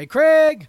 Hey, Craig.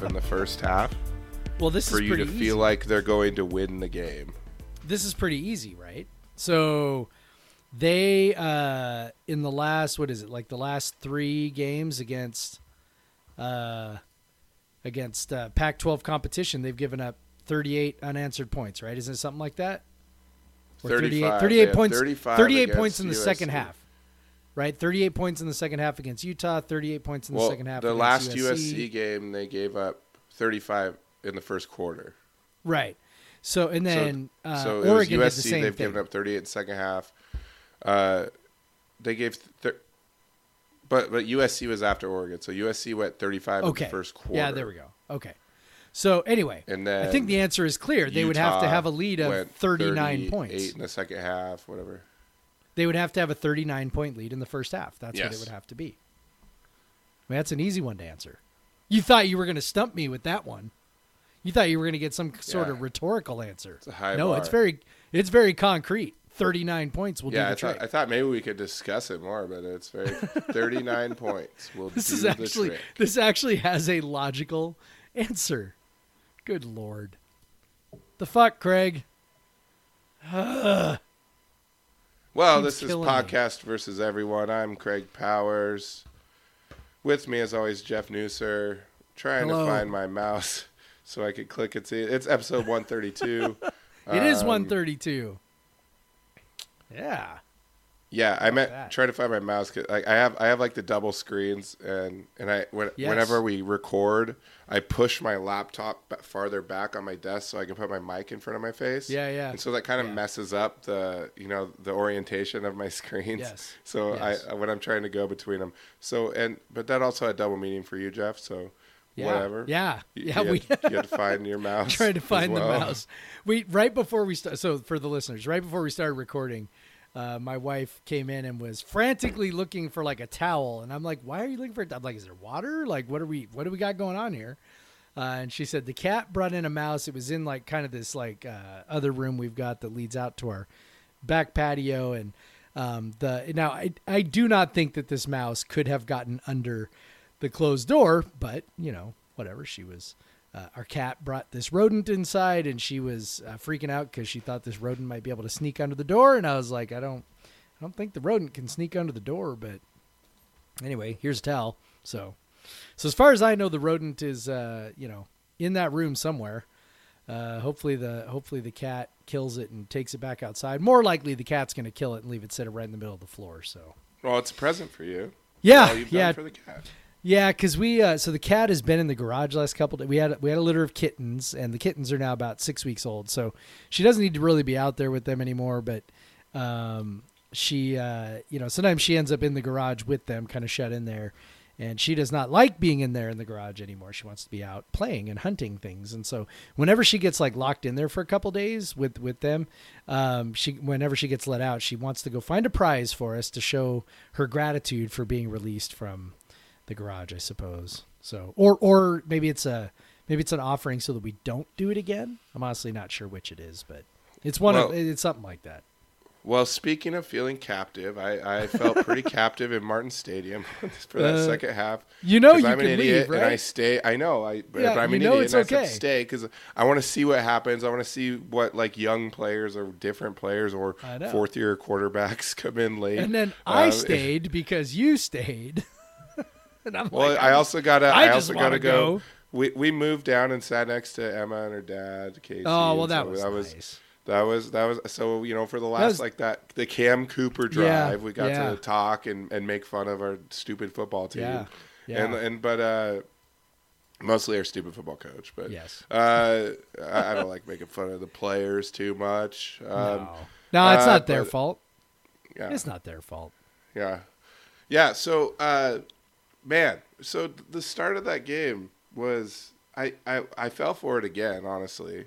Have in the first half Well, this for is you to easy. feel like they're going to win the game? this is pretty easy, right? So they uh in the last what is it? Like the last 3 games against uh against uh Pac-12 competition, they've given up 38 unanswered points, right? Isn't it something like that? Or 35. 38 points 35 38 points in the second half. Right? 38 points in the second half against Utah, 38 points in the Well, second half the last USC. USC game, they gave up 35 in the first quarter. Right. So and then so, uh, so it Oregon USC. the same they've thing. given up 38 in the second half. Uh, they gave, th- but but USC was after Oregon, so USC went 35 okay. in the first quarter. Yeah, there we go. Okay. So anyway, And then I think the answer is clear. They would have to have a lead of 39 points. Eight in the second half, whatever. They would have to have a 39 point lead in the first half. That's what it would have to be. I mean, that's an easy one to answer. You thought you were going to stump me with that one. You thought you were going to get some sort of rhetorical answer. It's no, bar. it's very it's very concrete. 39 points will yeah, do I the thought, trick. I thought maybe we could discuss it more, but it's very 39 points. Will this do is the actually trick. this actually has a logical answer. Good lord. The fuck, Craig? Well, keeps this is killing me. podcast versus everyone. I'm Craig Powers. With me, as always, Jeff Nusser. Trying Hello. to find my mouse so I could click it. See, it's episode 132. It is Um, 132. Yeah. Yeah, I meant that. trying to find my mouse. 'cause, like I have, I have like the double screens, and and I when, Yes. whenever we record, I push my laptop farther back on my desk so I can put my mic in front of my face. Yeah, yeah. And so that kind of Yeah. messes up the you know the orientation of my screens. Yes. So Yes. I when I'm trying to go between them. So and but that also had double meaning for you, Jeff. So Yeah. whatever. Yeah. You- Yeah, you we had, you had to find your mouse. Trying to find well. the mouse. We right before we start. So for the listeners, right before we started recording, uh, my wife came in and was frantically looking for like a towel, and I'm like, "Why are you looking for?" I'm like, "Is there water? Like, what are we? What do we got going on here?" Uh, and she said the cat brought in a mouse. It was in like kind of this like uh, other room we've got that leads out to our back patio, and um, the now I I do not think that this mouse could have gotten under the closed door, but you know whatever. She was uh, our cat brought this rodent inside, and she was uh, freaking out because she thought this rodent might be able to sneak under the door. And I was like, I don't, I don't think the rodent can sneak under the door. But anyway, here's a towel. So, so as far as I know, the rodent is, uh, you know, in that room somewhere. Uh, hopefully the hopefully the cat kills it and takes it back outside. More likely, the cat's going to kill it and leave it sit right in the middle of the floor. So Well, it's a present for you. yeah, yeah, for the cat. Yeah, because we uh, so the cat has been in the garage last couple. Days. We had we had a litter of kittens, and the kittens are now about six weeks old. So she doesn't need to really be out there with them anymore. But um, she, uh, you know, sometimes she ends up in the garage with them, kind of shut in there. And she does not like being in there in the garage anymore. She wants to be out playing and hunting things. And so, whenever she gets like locked in there for a couple days with with them, um, she whenever she gets let out, she wants to go find a prize for us to show her gratitude for being released from the garage, I suppose. So, or or maybe it's a maybe it's an offering so that we don't do it again. I'm honestly not sure which it is, but it's one of it's something like that. Well, speaking of feeling captive, I, I felt pretty captive in Martin Stadium for that Uh, second half. you know you I'm an can idiot leave, and I stay. I know. I but Yeah, I'm an idiot it's and I okay. to stay because I want to see what happens. I want to see what like young players or different players or fourth year quarterbacks come in late. And then I Um, stayed because you stayed. And I'm Well, like, I also gotta. I I, also gotta go. we we moved down and sat next to Emma and her dad, Casey. Oh well, that so was that was nice. that was that was so you know for the last was- like that the Cam Cooper Yeah, drive, we got yeah. to talk and and make fun of our stupid football team. Yeah, yeah. And and but uh, mostly our stupid football coach. But Yes. uh, I, I don't like making fun of the players too much. Um, no, no, it's uh, not their but- fault. Yeah. It's not their fault. Yeah. Yeah. So, uh, man, so the start of that game was I, I, I fell for it again, honestly.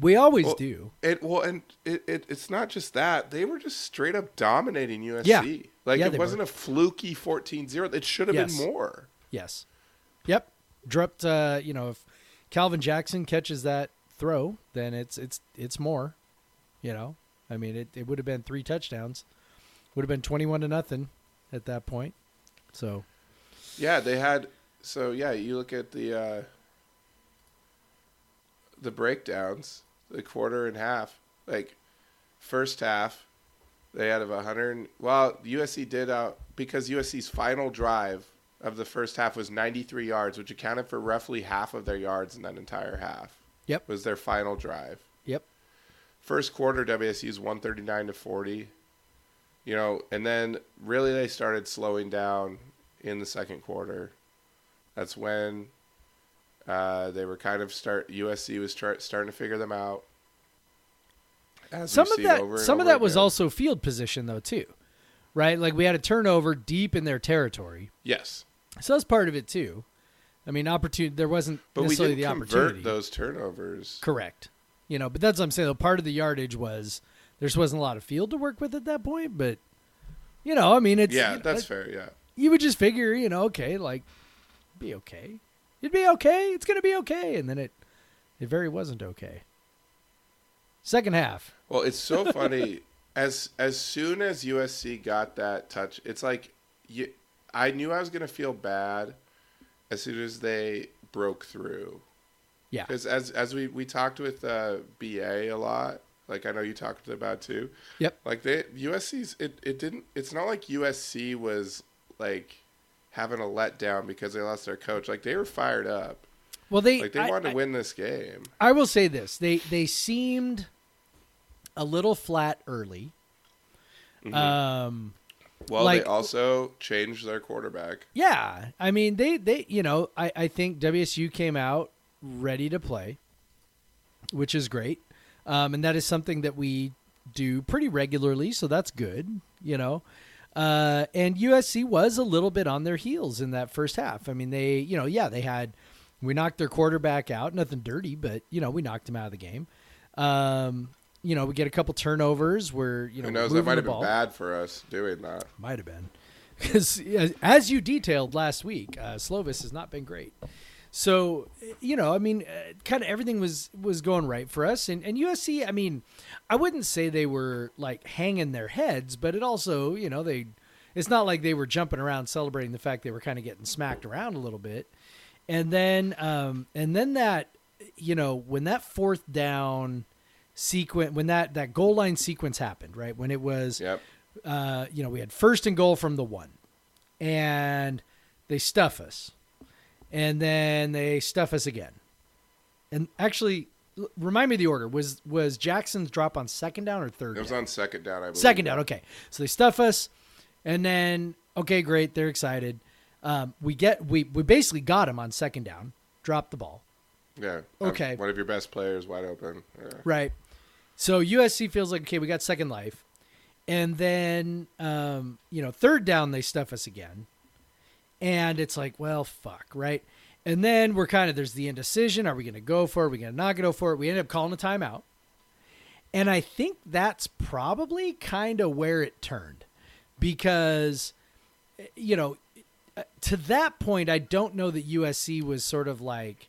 We always Well, do. It well, and it, it it's not just that they were just straight up dominating USC. Yeah. Like Yeah, it wasn't were. a fluky 14-0. It should have Yes. been more. Yes. Yep. Dropped. Uh, you know, if Calvin Jackson catches that throw, then it's it's it's more. You know, I mean, it, it would have been three touchdowns. Would have been twenty-one to nothing at that point. So Yeah, they had. So yeah, you look at the uh, the breakdowns, the quarter and half. Like first half, they had of a hundred. Well, USC did out because USC's final drive of the first half was 93 yards, which accounted for roughly half of their yards in that entire half. Yep. was their final drive. yep. First quarter, WSU's 139 to 40. You know, and then really they started slowing down in the second quarter. That's when uh, they were kind of start. USC was start, starting to figure them out. Some of that some of that was also field position though too, right? Like we had a turnover deep in their territory, yes, so that's part of it too. I mean, opportunity. There wasn't but we necessarily didn't the convert opportunity. those turnovers. Correct. You know, but that's what I'm saying. Though part of the yardage was there just wasn't a lot of field to work with at that point. But you know, I mean, it's Yeah, you know, that's fair. Yeah, You would just figure, you know, okay, like be okay. It'd be okay. It's gonna be okay, and then it it very wasn't okay. Second half. Well, it's so funny. as as soon as USC got that touch, it's like you, I knew I was gonna feel bad as soon as they broke through. Yeah. Because as as we we talked with uh, BA a lot, like I know you talked about too. Yep. Like they USC's it it didn't. It's not like USC was like having a letdown because they lost their coach. Like they were fired up. Well, they Like they I- wanted I- to win this game. I will say this: they they seemed a little flat early. Um, Well, like- they also changed their quarterback. yeah, I mean they they you know I I think WSU came out ready to play, which is great, um, and that is something that we do pretty regularly, so that's good, you know. Uh, and USC was a little bit on their heels in that first half. I mean, they, you know, yeah, they had, we knocked their quarterback out, nothing dirty, but you know, we knocked him out of the game. Um, you know, we get a couple turnovers where you know Who knows? That might have been bad for us doing that. Might have been, because as you detailed last week, uh, Slovis has not been great. So you know, I mean, uh, kind of everything was was going right for us, and and USC. I mean, I wouldn't say they were like hanging their heads, but it also, you know, they. It's not like they were jumping around celebrating the fact they were kind of getting smacked around a little bit, and then um and then that, you know, when that fourth down sequence, when that that goal line sequence happened, right when it was Yep. uh, you know, we had first and goal from the one, and they stuff us, and then they stuff us again, and actually, remind me of the order was was Jackson's drop on second down or third? It was down? on second down, I believe. second down. Okay, so they stuff us, and then okay, great, they're excited. Um, we get we we basically got him on second down, dropped the ball. Yeah. Okay. One of your best players wide open. Yeah. Right. So USC feels like okay, we got second life, and then um, you know third down they stuff us again, and it's like well fuck right, and then we're kind of there's the indecision: are we going to go for it? Are we going to not go for it? We end up calling a timeout, and I think that's probably kind of where it turned, because you know to that point I don't know that USC was sort of like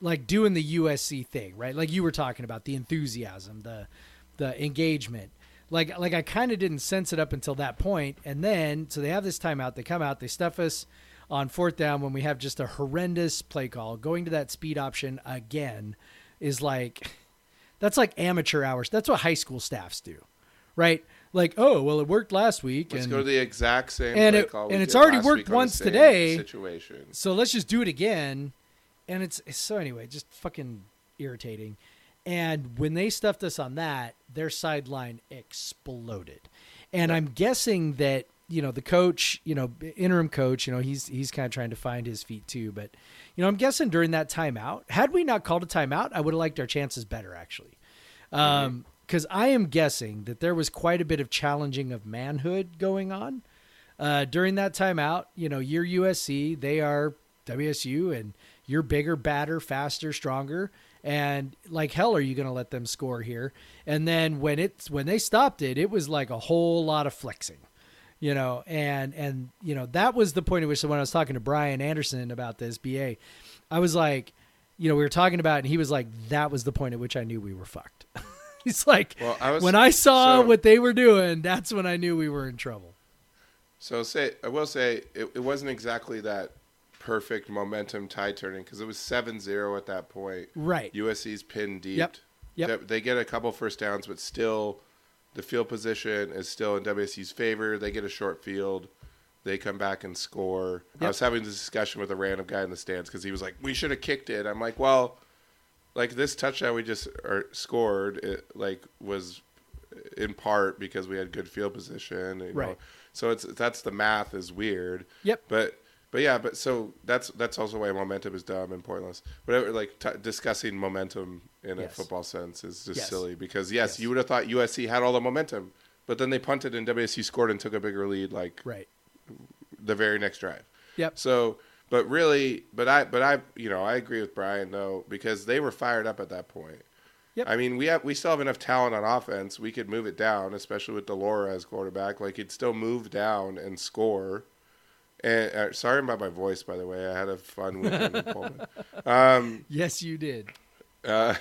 like doing the USC thing, right? Like you were talking about the enthusiasm, the the engagement. Like like I kind of didn't sense it up until that point, and then so they have this timeout. They come out, they stuff us on fourth down when we have just a horrendous play call. Going to that speed option again is like that's like amateur hours. That's what high school staffs do, right? Like oh well, it worked last week, Let's and go to the exact same and play it- and it's already worked on once today. Situation. so let's just do it again and it's so anyway, just fucking irritating. And when they stuffed us on that, their sideline exploded. And I'm guessing that you know the coach, you know, interim coach, you know, he's he's kind of trying to find his feet too. But you know, I'm guessing during that timeout, had we not called a timeout, I would have liked our chances better actually. Um, because I am guessing that there was quite a bit of challenging of manhood going on uh, during that timeout. You know, you're USC, they are WSU, and you're bigger, badder, faster, stronger. And like hell, are you going to let them score here? And then when it's when they stopped it, it was like a whole lot of flexing, you know. And and you know that was the point at which when I was talking to Brian Anderson about this BA, I was like, you know, we were talking about, it, and he was like, that was the point at which I knew we were fucked. He's like, Well, I was- when I saw so- what they were doing, that's when I knew we were in trouble. So say I will say it, it wasn't exactly that perfect momentum tie turning because it was 7-0 at that point. Right. USC's pinned deep. Yep. Yep. They, they get a couple first downs, but still, the field position is still in WSC's favor. They get a short field. They come back and score. I was having this discussion with a random guy in the stands because he was like, "We should have kicked it." I'm like, "Well, like this touchdown we just or scored, it like was in part because we had good field position. You know? Right. So it's that's the math is weird. Yep. But but yeah, but so that's that's also why momentum is dumb and pointless. Whatever, like t- discussing momentum in a football sense is just Yes. silly because yes, Yes. you would have thought USC had all the momentum, but then they punted and WSU scored and took a bigger lead like Right. the very next drive. Yep. So, but really, but I, but I, you know, I agree with Brian though because they were fired up at that point. Yep. I mean, we have we still have enough talent on offense. We could move it down, especially with de Laura as quarterback. Like he'd still move down and score. And uh, sorry about my voice, by the way. I had a fun weekend in Pullman. Um, Yes, you did. uh,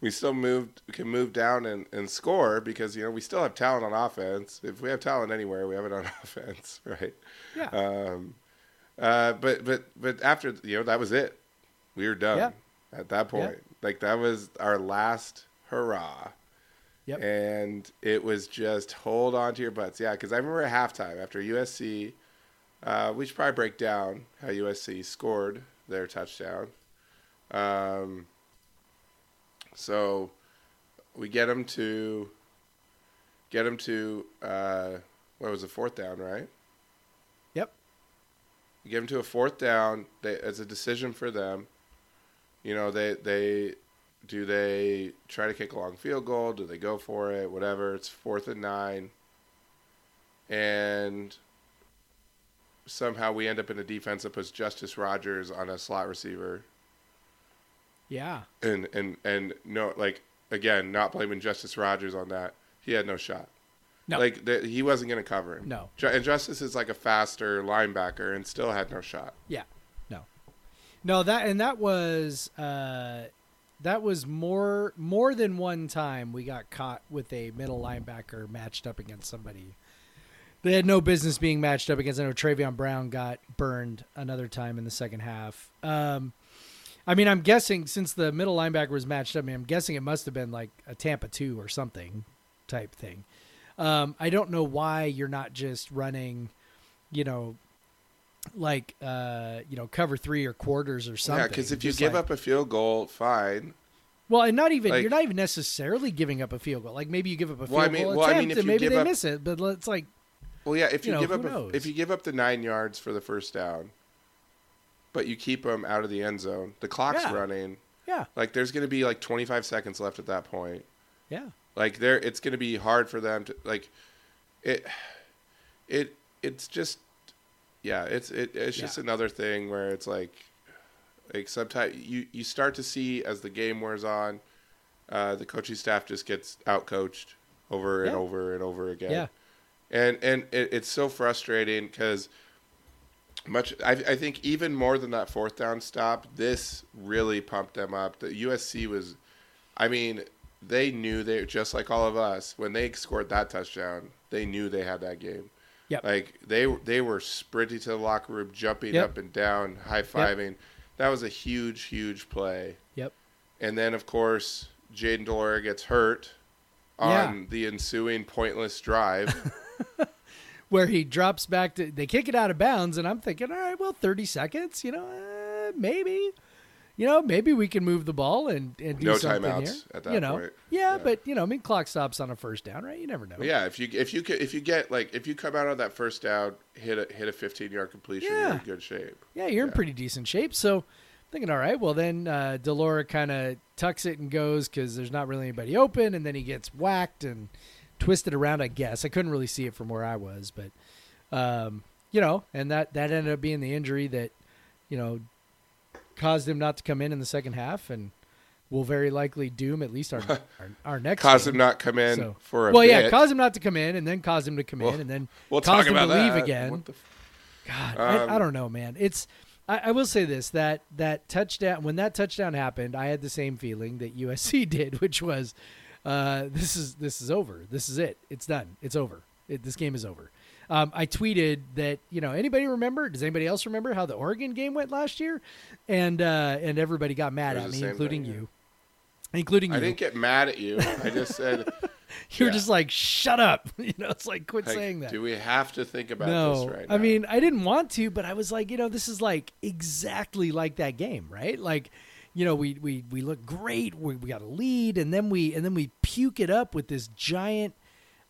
we still moved can move down and, and score because you know we still have talent on offense. If we have talent anywhere, we have it on offense, right? Yeah. Um, uh, but but but after you know that was it. We were done Yeah. at that point. Like that was our last hurrah. Yep. And it was just hold on to your butts. Yeah, because I remember at halftime after USC, uh, we should probably break down how USC scored their touchdown. Um, so we get them to get them to uh, what was the fourth down, right? Yep. You give them to a fourth down. They, it's a decision for them. You know, they they do they try to kick a long field goal? Do they go for it? Whatever. It's fourth and nine, and somehow we end up in a defense that puts Justus Rogers on a slot receiver, Yeah. and and and no, like again, not blaming Justus Rogers on that. He had no shot. No. Like the, he wasn't going to cover him. No. And Justice is like a faster linebacker and still had no shot. Yeah. No. No, that and that was uh that was more more than one time we got caught with a middle linebacker matched up against somebody. They had no business being matched up against. I know Travion Brown got burned another time in the second half. Um, I mean, I'm guessing since the middle linebacker was matched up, I mean, I'm guessing it must have been like a Tampa two or something type thing. Um, I don't know why you're not just running, you know, like uh, you know, cover three or quarters or something. Yeah, because if you give like- up a field goal, fine. well, and not even like- you're not even necessarily giving up a field goal. Like maybe you give up a field Well, I mean- goal well, I attempt mean, if and maybe give they up- miss it, but it's like Well, yeah, if You you, know, give up knows? if you give up the nine yards for the first down, but you keep them out of the end zone, the clock's Yeah. running. yeah, Like there's going to be like 25 seconds left at that point. yeah, Like there, it's going to be hard for them to like it. It it's just yeah. It's it, it's just Yeah. another thing where it's like like sometimes you you start to see as the game wears on, uh, the coaching staff just gets outcoached over and over and over again. Yeah. And and it, it's so frustrating because much I, I think even more than that fourth down stop this really pumped them up. The usc was i mean they knew they just like all of us when they scored that touchdown they knew they had that game. Yep. like they they were sprinting to the locker room jumping Yep. up and down high-fiving. That was a huge huge play. Yep, and then of course Jayden de Laura gets hurt on Yeah. the ensuing pointless drive where he drops back to they kick it out of bounds, and I'm thinking, all right, well, 30 seconds, you know, uh, maybe, you know, maybe we can move the ball and, and do No something timeouts here. at that you know, point. Yeah, Yeah. but you know, I mean, clock stops on a first down, right? You never know. Yeah, if you if you if you get like if you come out on that first down, hit a hit a 15 yard completion, you're in good shape. Yeah, you're in pretty decent shape. So thinking, all right, well then uh, de Laura kind of tucks it and goes because there's not really anybody open, and then he gets whacked and twisted around. I guess I couldn't really see it from where I was, but um, you know, and that that ended up being the injury that you know caused him not to come in in the second half, and will very likely doom at least our our, our next. Cause game. him not come in So- for a well, bit. yeah, cause him not to come in, and then cause him to come Well, in, and then we'll cause talk him about to leave that. again. What the f- God, Um, I, I don't know, man. It's I, I will say this that that touchdown when that touchdown happened, I had the same feeling that USC did, which was uh, this is this is over. This is it. It's done. It's over. It, this game is over. Um, I tweeted that you know anybody remember? Does anybody else remember how the Oregon game went last year? And uh, and everybody got mad at me, including thing, yeah. you, including I you. I didn't get mad at you. I just said, you were yeah. just like, "Shut up!" You know, it's like quit like, saying that. do we have to think about no, this right now? I mean, I didn't want to, but I was like, you know, this is like exactly like that game, right? Like, you know, we we we look great, we, we got a lead, and then we and then we puke it up with this giant,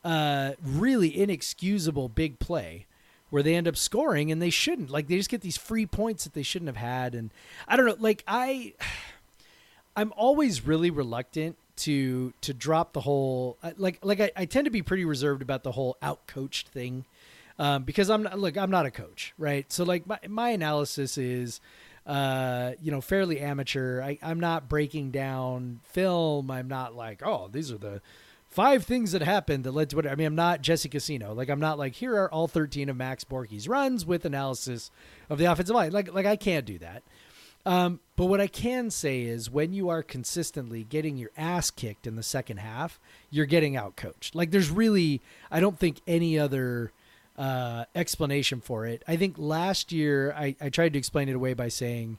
uh, really inexcusable big play. Where they end up scoring and they shouldn't. Like they just get these free points that they shouldn't have had, and I don't know. Like I, I'm always really reluctant to to drop the whole like like I, I tend to be pretty reserved about the whole out coached thing um, because I'm not look I'm not a coach right so like my my analysis is uh, you know fairly amateur. I, I'm not breaking down film. I'm not like oh these are the five things that happened that led to what I mean I'm not Jesse Casino. Like I'm not like here are all 13 of Max Borghi's runs with analysis of the offensive line. Like like I can't do that. Um, but what I can say is when you are consistently getting your ass kicked in the second half, you're getting out coached. Like there's really, I don't think any other uh, explanation for it. I think last year I, I tried to explain it away by saying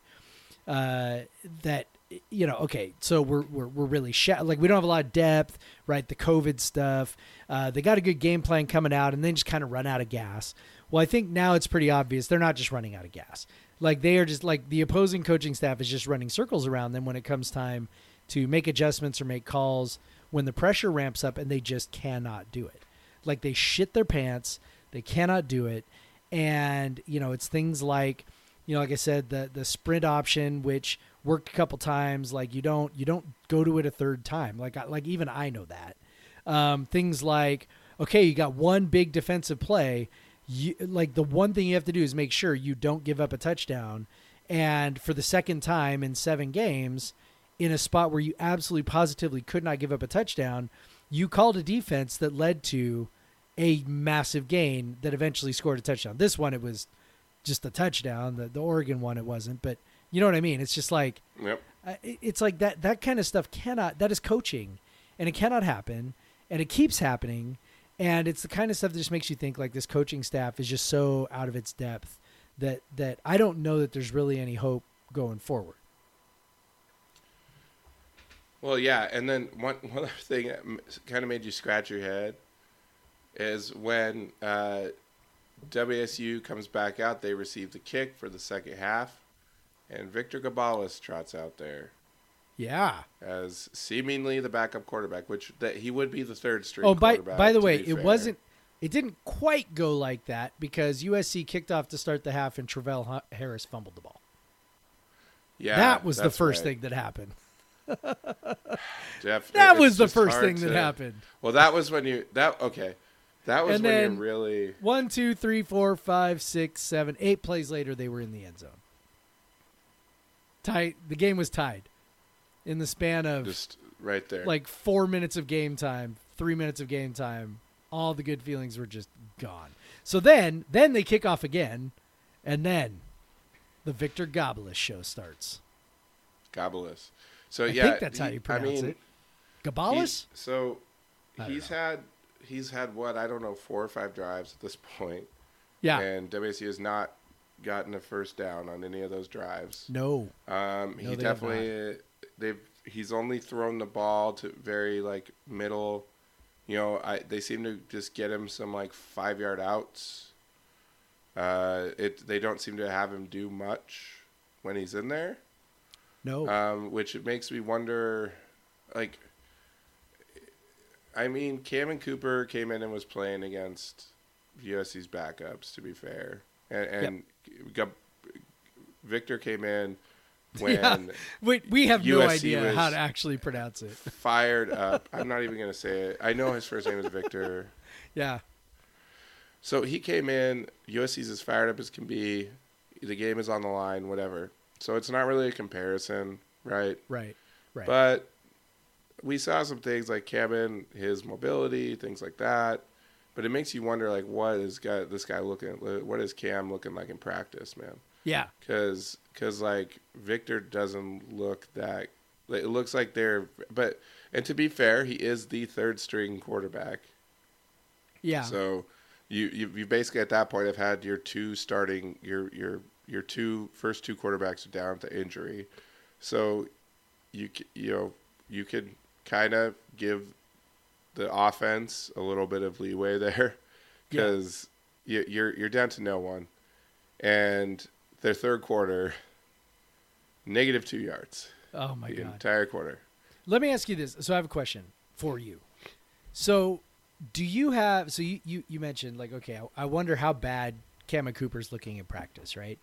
uh, that you know, okay, so we're we're, we're really sha- like we don't have a lot of depth, right? The COVID stuff. Uh, they got a good game plan coming out, and then just kind of run out of gas. Well, I think now it's pretty obvious they're not just running out of gas. Like they are just like the opposing coaching staff is just running circles around them when it comes time to make adjustments or make calls when the pressure ramps up and they just cannot do it. Like they shit their pants, they cannot do it. And, you know, it's things like, you know, like I said, the the sprint option which worked a couple times, like you don't you don't go to it a third time. Like like even I know that. Um, things like okay, you got one big defensive play, you, like the one thing you have to do is make sure you don't give up a touchdown. And for the second time in seven games, in a spot where you absolutely positively could not give up a touchdown, you called a defense that led to a massive gain that eventually scored a touchdown. This one, it was just a touchdown. The, the Oregon one, it wasn't. But you know what I mean? It's just like, Yep. uh, it- it's like that that kind of stuff cannot that is coaching and it cannot happen and it keeps happening and it's the kind of stuff that just makes you think like this coaching staff is just so out of its depth that that I don't know that there's really any hope going forward. Well, yeah, and then one one other thing that kind of made you scratch your head is when uh, WSU comes back out. They receive the kick for the second half, and Victor Gabalis trots out there Yeah. as seemingly the backup quarterback, which that he would be the third string. Oh, by quarterback, by the way, it fair. wasn't. It didn't quite go like that because USC kicked off to start the half and Travell Harris fumbled the ball. Yeah, that was the first right. thing that happened. Def- That was the first thing that happened. Well, that was when you that okay. That was And when you really One, two, three, four, five, six, seven, eight plays later, they were in the end zone. Tight. The game was tied in the span of just right there. like four minutes of game time, three minutes of game time. All the good feelings were just gone. So then, then they kick off again, and then the Victor Goblis show starts. Gobbles. So I yeah, think that's how you pronounce I mean, it. Gabalis? So he's know. had he's had what I don't know four or five drives at this point, Yeah. and WSU has not gotten a first down on any of those drives. No. Um, No, he definitely they've he's only thrown the ball to very like middle. You know, I they seem to just get him some like five yard outs. Uh, it they don't seem to have him do much when he's in there. No. um, which it makes me wonder, like, I mean, Cammon Cooper came in and was playing against USC's backups. To be fair, and, and got, Victor came in when yeah. Wait, we have no idea how to actually pronounce it. fired up. I'm not even gonna say it. I know his first name is Victor. Yeah. So he came in. USC's as fired up as can be. The game is on the line. Whatever. So it's not really a comparison, right? Right. Right. But we saw some things like Cabin, his mobility, things like that. But it makes you wonder, like, what is guy, this guy looking? What is Cam looking like in practice, man? yeah. Because, cause, like, Victor doesn't look that. It looks like they're, but and to be fair, he is the third string quarterback. Yeah. So you, you you basically at that point have had your two starting your your your two first two quarterbacks are down to injury. So you you know you could kind of give the offense a little bit of leeway there Yeah. because you, you're you're down to no one, and their third quarter negative two yards oh my the god. entire quarter. Let me ask you this. So I have a question for you. So do you have so you you, you mentioned like okay, I, I wonder how bad Cammon Cooper's looking in practice, right?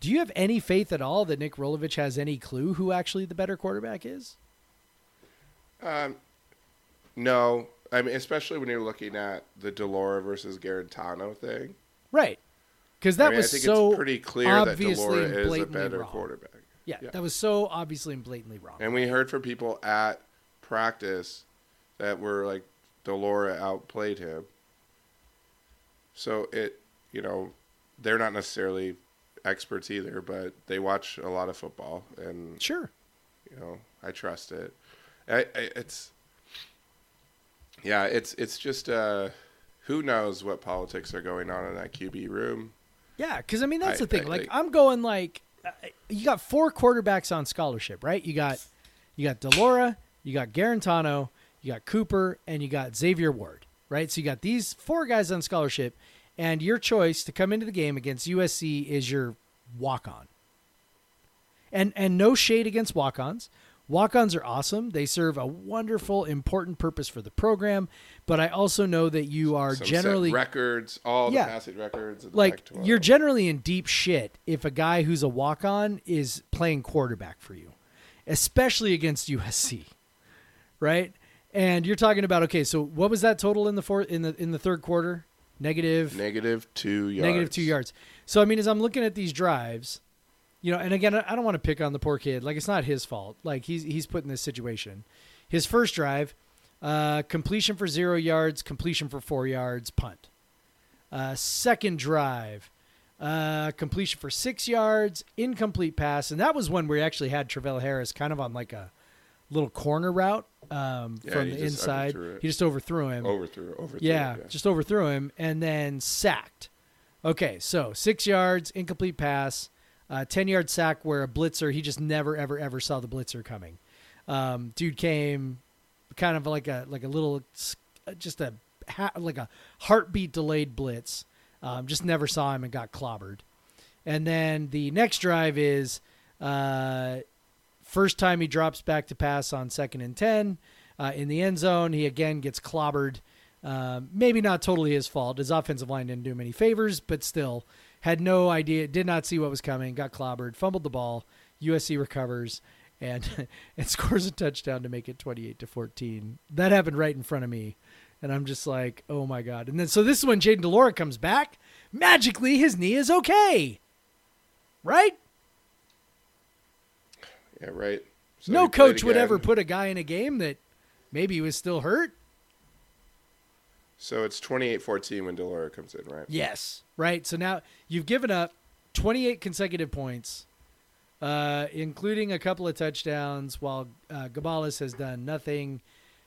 Do you have any faith at all that Nick Rolovich has any clue who actually the better quarterback is? Um, no, I mean especially when you're looking at the de Laura versus Guarantano thing. Right. Because that I mean, was I think so it's pretty clear that de Laura is a better wrong. quarterback. Yeah, Yeah. that was so obviously and blatantly wrong. And we heard from people at practice that were like de Laura outplayed him. So it, you know, they're not necessarily experts either, but they watch a lot of football, and sure. you know, I trust it. I, I, it's, yeah, it's it's just uh, who knows what politics are going on in that QB room. Yeah, because I mean that's I- the thing. Like I'm going like uh, you got four quarterbacks on scholarship, right? You got you got de Laura, you got Guarantano, you got Cooper, and you got Xavier Ward, right? So you got these four guys on scholarship, and your choice to come into the game against USC is your walk on. And and no shade against walk-ons. Walk-ons are awesome. They serve a wonderful, important purpose for the program. But I also know that you are Some generally records, all Yeah. the passage records. the like you're generally in deep shit if a guy who's a walk on is playing quarterback for you, especially against USC, right? And you're talking about okay, so what was that total in the fourth in the in the third quarter? Negative negative two yards. negative two yards. So I mean, as I'm looking at these drives, you know, and again, I don't want to pick on the poor kid. Like it's not his fault. Like he's he's put in this situation. His first drive, uh, completion for zero yards, completion for four yards, punt. Uh, second drive, uh, completion for six yards, incomplete pass, and that was when we actually had Travell Harris kind of on like a little corner route um, Yeah, from the inside. He just overthrew him. Overthrew, overthrew. Yeah, it, just overthrew him and then sacked. Okay, so six yards, incomplete pass, uh, ten yard sack where a blitzer he just never ever ever saw the blitzer coming. Um, dude came kind of like a like a little just a like a heartbeat delayed blitz. Um, just never saw him and got clobbered. And then the next drive is uh, first time he drops back to pass on second and 10 uh, in the end zone. He again gets clobbered. Um, maybe not totally his fault. His offensive line didn't do him any favors, but still had no idea, did not see what was coming, got clobbered, fumbled the ball. USC recovers and and scores a touchdown to make it 28 to 14. That happened right in front of me. And I'm just like, oh my God. And then, so this is when Jayden de Laura comes back. Magically, his knee is okay. Right? Yeah, right. So no coach would ever put a guy in a game that maybe he was still hurt. So it's 28-14 when de Laura comes in, right? Yes. Right. So now you've given up 28 consecutive points, uh, including a couple of touchdowns, while uh, Gabalis has done nothing.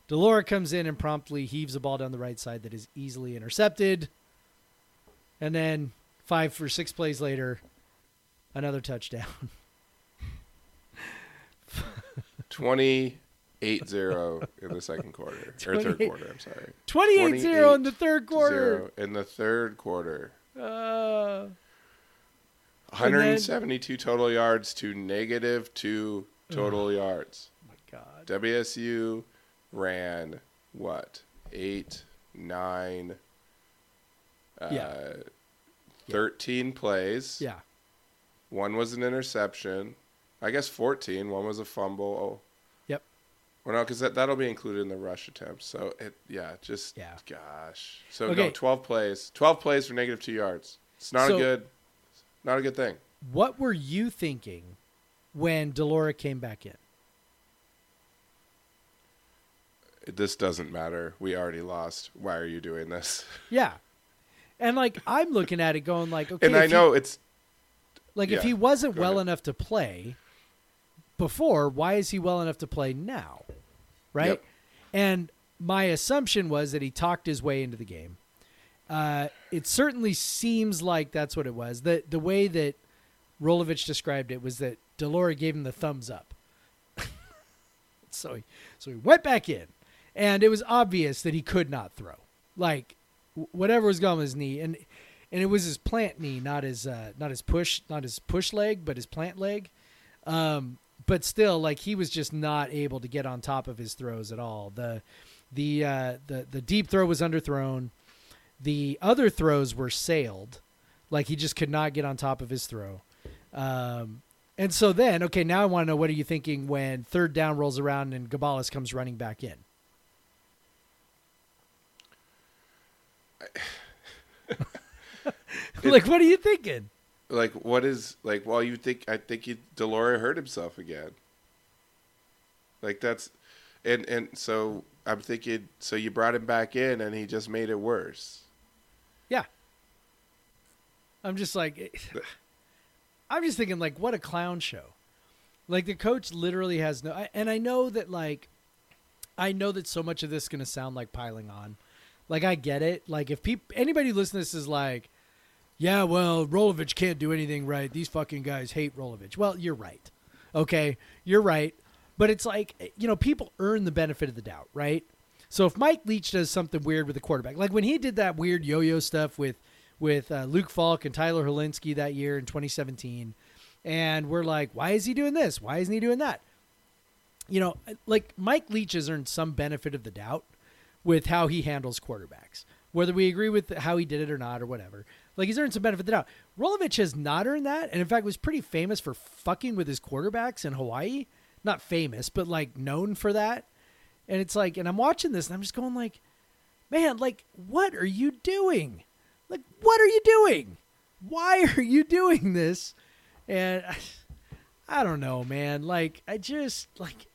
de Laura comes in and promptly heaves a ball down the right side that is easily intercepted. And then five or six plays later, another touchdown. 28-0 in the second quarter. or third quarter, I'm sorry. 28 0 in the third quarter. in the third quarter. Uh, And then- 172 total yards to negative two total yards. Oh my God. WSU ran what? Eight, nine, uh, Yeah. 13 plays. Yeah. One was an interception. I guess 14. One was a fumble. Yep. Well, no, because that, that'll be included in the rush attempts. So, it yeah, just, Yeah. gosh. So, Okay. no, 12 plays. 12 plays for negative two yards. It's not So- a good, not a good thing. What were you thinking when de Laura came back in? This doesn't matter. We already lost. Why are you doing this? Yeah. And like I'm looking at it going like okay and I if he- know it's like if he wasn't well ahead. enough to play before, why is he well enough to play now? Right? Yep. And my assumption was that he talked his way into the game. Uh, it certainly seems like that's what it was. The the way that Rolovich described it was that de Laura gave him the thumbs up. so he so he went back in, and it was obvious that he could not throw. Like whatever was going on his knee, and and it was his plant knee, not his uh, not his push not his push leg, but his plant leg. Um, but still, like he was just not able to get on top of his throws at all. The the uh, the the deep throw was underthrown. The other throws were sailed, like he just could not get on top of his throw. Um, and so then, okay, now I want to know what are you thinking when third down rolls around and Gabalis comes running back in? like, what are you thinking? Like what is like well you think i think he de Laura hurt himself again like that's and and so i'm thinking so you brought him back in and he just made it worse Yeah. I'm just like, I'm just thinking, like, what a clown show. Like, the coach literally has no, and I know that, like, I know that so much of this is going to sound like piling on. Like, I get it. Like, if people, anybody listening to this is like, yeah, well, Rolovich can't do anything right. These fucking guys hate Rolovich. Well, you're right. Okay. You're right. But it's like, you know, people earn the benefit of the doubt, right? So if Mike Leach does something weird with the quarterback, like when he did that weird yo-yo stuff with with uh, Luke Falk and Tyler Hilinski that year in 2017, and we're like, why is he doing this? Why isn't he doing that? You know, like Mike Leach has earned some benefit of the doubt with how he handles quarterbacks, whether we agree with how he did it or not or whatever. Like he's earned some benefit of the doubt. Rolovich has not earned that, and in fact was pretty famous for fucking with his quarterbacks in Hawaii. Not famous, but like known for that. And it's like, and I'm watching this, and I'm just going like, man, like, what are you doing? Like, what are you doing? Why are you doing this? And I, I don't know, man. Like, I just like,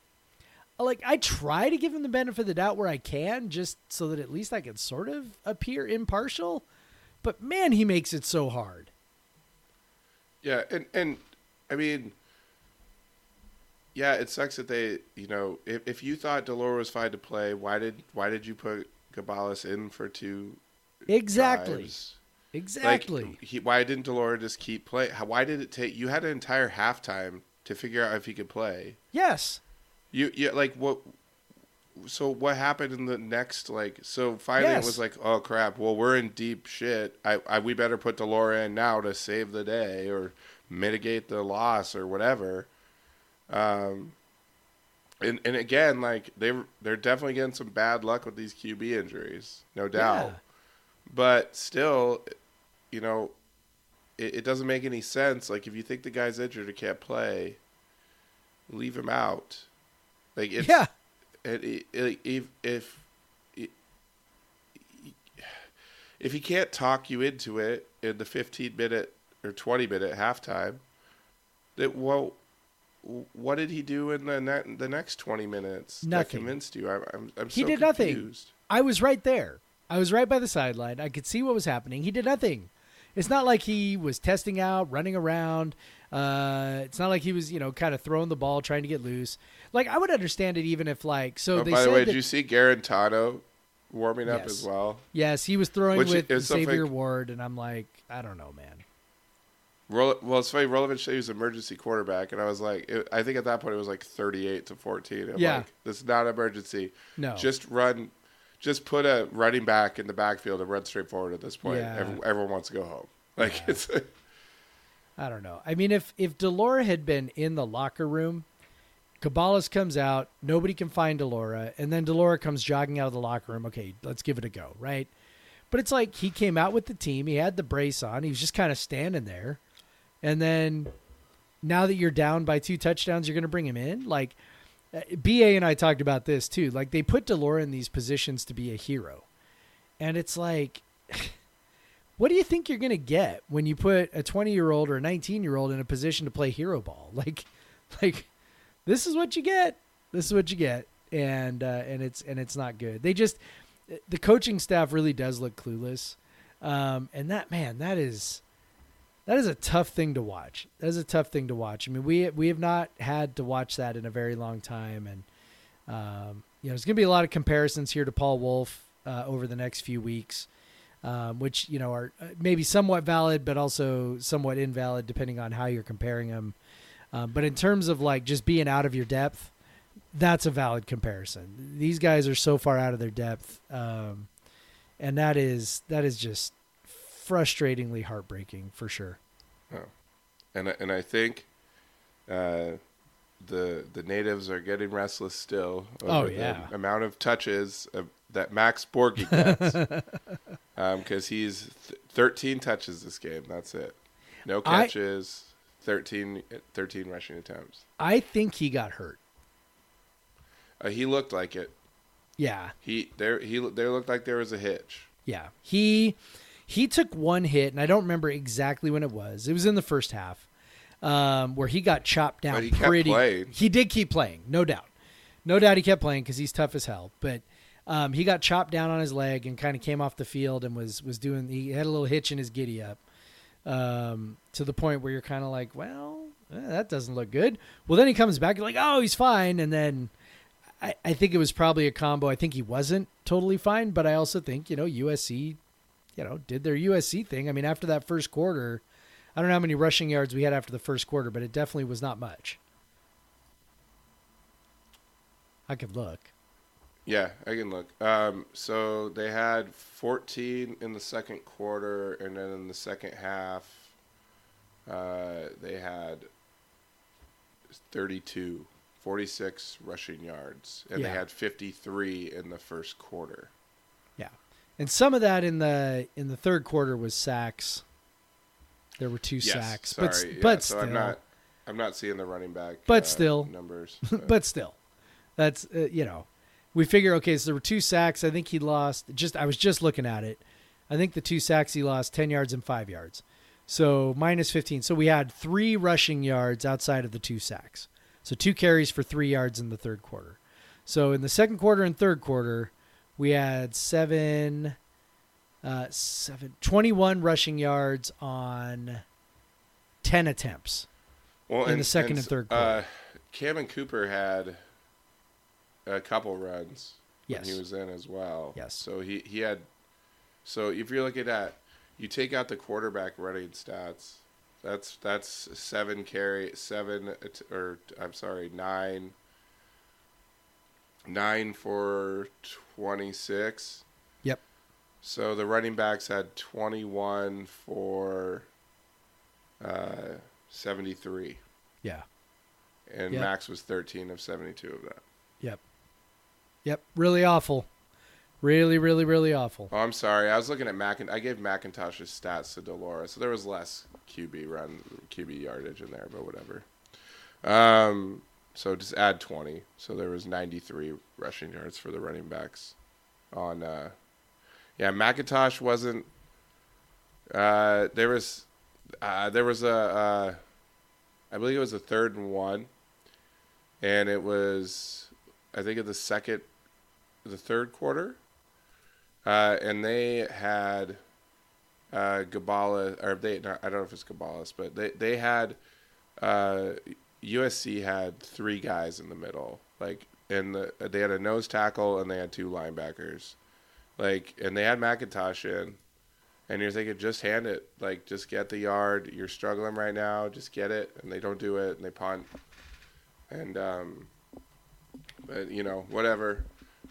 like I try to give him the benefit of the doubt where I can, just so that at least I can sort of appear impartial. But man, he makes it so hard. yeah and and i mean yeah it sucks that they you know if, if you thought de Laura was fine to play why did why did you put gabalis in for two Exactly. drives? Exactly. Like, he, why didn't de Laura just keep playing? Why did it take? You had an entire halftime to figure out if he could play. yes. You, you like what? So what happened in the next like? So finally Yes. it was like, oh crap! Well, we're in deep shit. I, I we better put de Laura in now to save the day or mitigate the loss or whatever. Um. And and again, like they they're definitely getting some bad luck with these QB injuries, no doubt Yeah. but still, you know, it, it doesn't make any sense. Like if you think the guy's injured or can't play, leave him out. Like it's, yeah. It- if if if he can't talk you into it in the 15 minute or 20 minute halftime, that well, what did he do in the ne- the next 20 minutes that convinced you? I'm I'm, I'm He so did nothing. I was right there. I was right by the sideline. I could see what was happening. He did nothing. It's not like he was testing out, running around. Uh, it's not like he was, you know, kind of throwing the ball, trying to get loose. Like I would understand it even if, like, so Oh, they by the way, that, did you see Guarantano warming up Yes. as well? yes, he was throwing Which with Xavier Ward, and I'm like, I don't know, man. Well, it's funny. Rolovich said he was emergency quarterback, and I was like, it, I think at that point it was like thirty-eight to fourteen. I'm Yeah. like, this is not emergency. No, Just run, just put a running back in the backfield and run straight forward. At this point, Yeah. Every, everyone wants to go home. Like Yeah. it's I don't know. I mean, if if de Laura had been in the locker room Gabalis comes out, nobody can find de Laura, and then de Laura comes jogging out of the locker room. Okay, let's give it a go, right? But it's like he came out with the team, he had the brace on, he was just kind of standing there. And then now that you're down by two touchdowns, you're going to bring him in? Like uh, BA and I talked about this too. Like they put de Laura in these positions to be a hero. And it's like what do you think you're going to get when you put a 20 year old or a 19 year old in a position to play hero ball? Like like this is what you get. This is what you get. And uh, and it's and it's not good. They just the coaching staff really does look clueless. Um, and that man that is that is a tough thing to watch. That is a tough thing to watch. I mean we we have not had to watch that in a very long time. And um, you know there's going to be a lot of comparisons here to paul wulff uh, over the next few weeks um, which you know are uh, maybe somewhat valid, but also somewhat invalid depending on how you're comparing them. Um, but in terms of like just being out of your depth, that's a valid comparison. These guys are so far out of their depth, um, and that is that is just frustratingly heartbreaking for sure. Oh, and I- and I think uh, the the natives are getting restless still. Oh, yeah. the amount of touches of, that Max Borghi gets, because he's th- 13 touches this game. That's it. No I- catches, 13, 13 rushing attempts. I think he got hurt. Uh, he looked like it. Yeah, He there he there looked like there was a hitch. Yeah. He he took one hit and I don't remember exactly when it was. It was in the first half. Um, where he got chopped down But he kept pretty playing. He did keep playing, no doubt. No doubt he kept playing cuz he's tough as hell, but um, he got chopped down on his leg and kind of came off the field and was was doing he had a little hitch in his giddy up. Um, to the point where you're kind of like, well, eh, that doesn't look good. Well, then he comes back, you're like, oh, he's fine, and then I, I think it was probably a combo. I think he wasn't totally fine, but I also think, you know, USC, you know, did their USC thing. I mean, after that first quarter, I don't know how many rushing yards we had after the first quarter, but it definitely was not much. I could look. Yeah, I can look. Um, so they had 14 in the second quarter, and then in the second half, uh, they had 32, 46 rushing yards, and they had 53 in the first quarter. Yeah. And some of that in the in the third quarter was sacks. There were two Yes, sacks, sorry. but yeah, but so still, I'm not, I'm not seeing the running back. But uh, still. numbers. but still, that's uh, you know, we figure okay. So there were two sacks. I think he lost. Just I was just looking at it. I think the two sacks he lost ten yards and five yards. So minus fifteen. So we had three rushing yards outside of the two sacks. So two carries for three yards in the third quarter. So in the second quarter and third quarter, we had seven, uh, seven, 21 rushing yards on ten attempts. well, in the second and s- third Uh, Cammon Cooper had a couple runs Yes. he was in as well. Yes. So he, he had. So if you're looking at, you take out the quarterback running stats. That's that's seven carry seven or I'm sorry nine. Nine for twenty six. Yep. So the running backs had 21 for uh, 73, Yeah. and Yep. Max was 13 of 72 of that. Yep. Really awful. Really, really, really awful. Oh, I'm sorry. I was looking at Mac. I gave McIntosh's stats to de Laura, so there was less QB run, QB yardage in there, but whatever. Um, so just add 20. So there was 93 rushing yards for the running backs. On, uh, yeah, McIntosh wasn't. Uh, there was, uh, there was a, uh, I believe it was a third and one, and it was, I think, of the second, the third quarter. Uh, and they had uh, Gabala, or they, not, I don't know if it's Gabalis, but they, they had, uh, USC had three guys in the middle. Like, and the, they had a nose tackle and they had two linebackers. Like, and they had McIntosh in. And you're thinking, just hand it. Like, just get the yard. You're struggling right now. Just get it. And they don't do it and they punt. And, um, but, you know, whatever.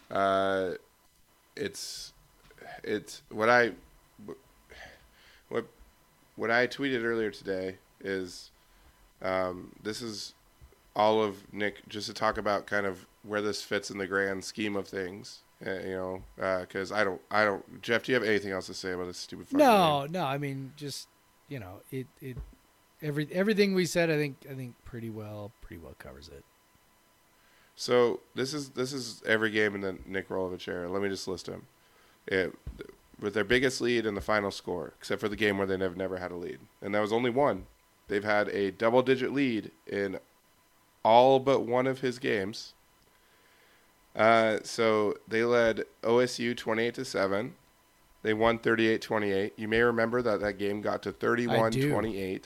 Uh, it's it's what I what what I tweeted earlier today is um, this is all of Nick, just to talk about kind of where this fits in the grand scheme of things. Uh, you know, because I don't, I don't. Jeff, do you have anything else to say about this stupid? fucking No, game? no. I mean, just you know, it it every everything we said. I think I think pretty well pretty well covers it. So this is this is every game in the Nick Rolovich era. Let me just list them. It, with their biggest lead in the final score, except for the game where they never never had a lead, and that was only one. They've had a double digit lead in all but one of his games. Uh, so they led OSU 28 to 7. They won 38-28. You may remember that that game got to 31-28.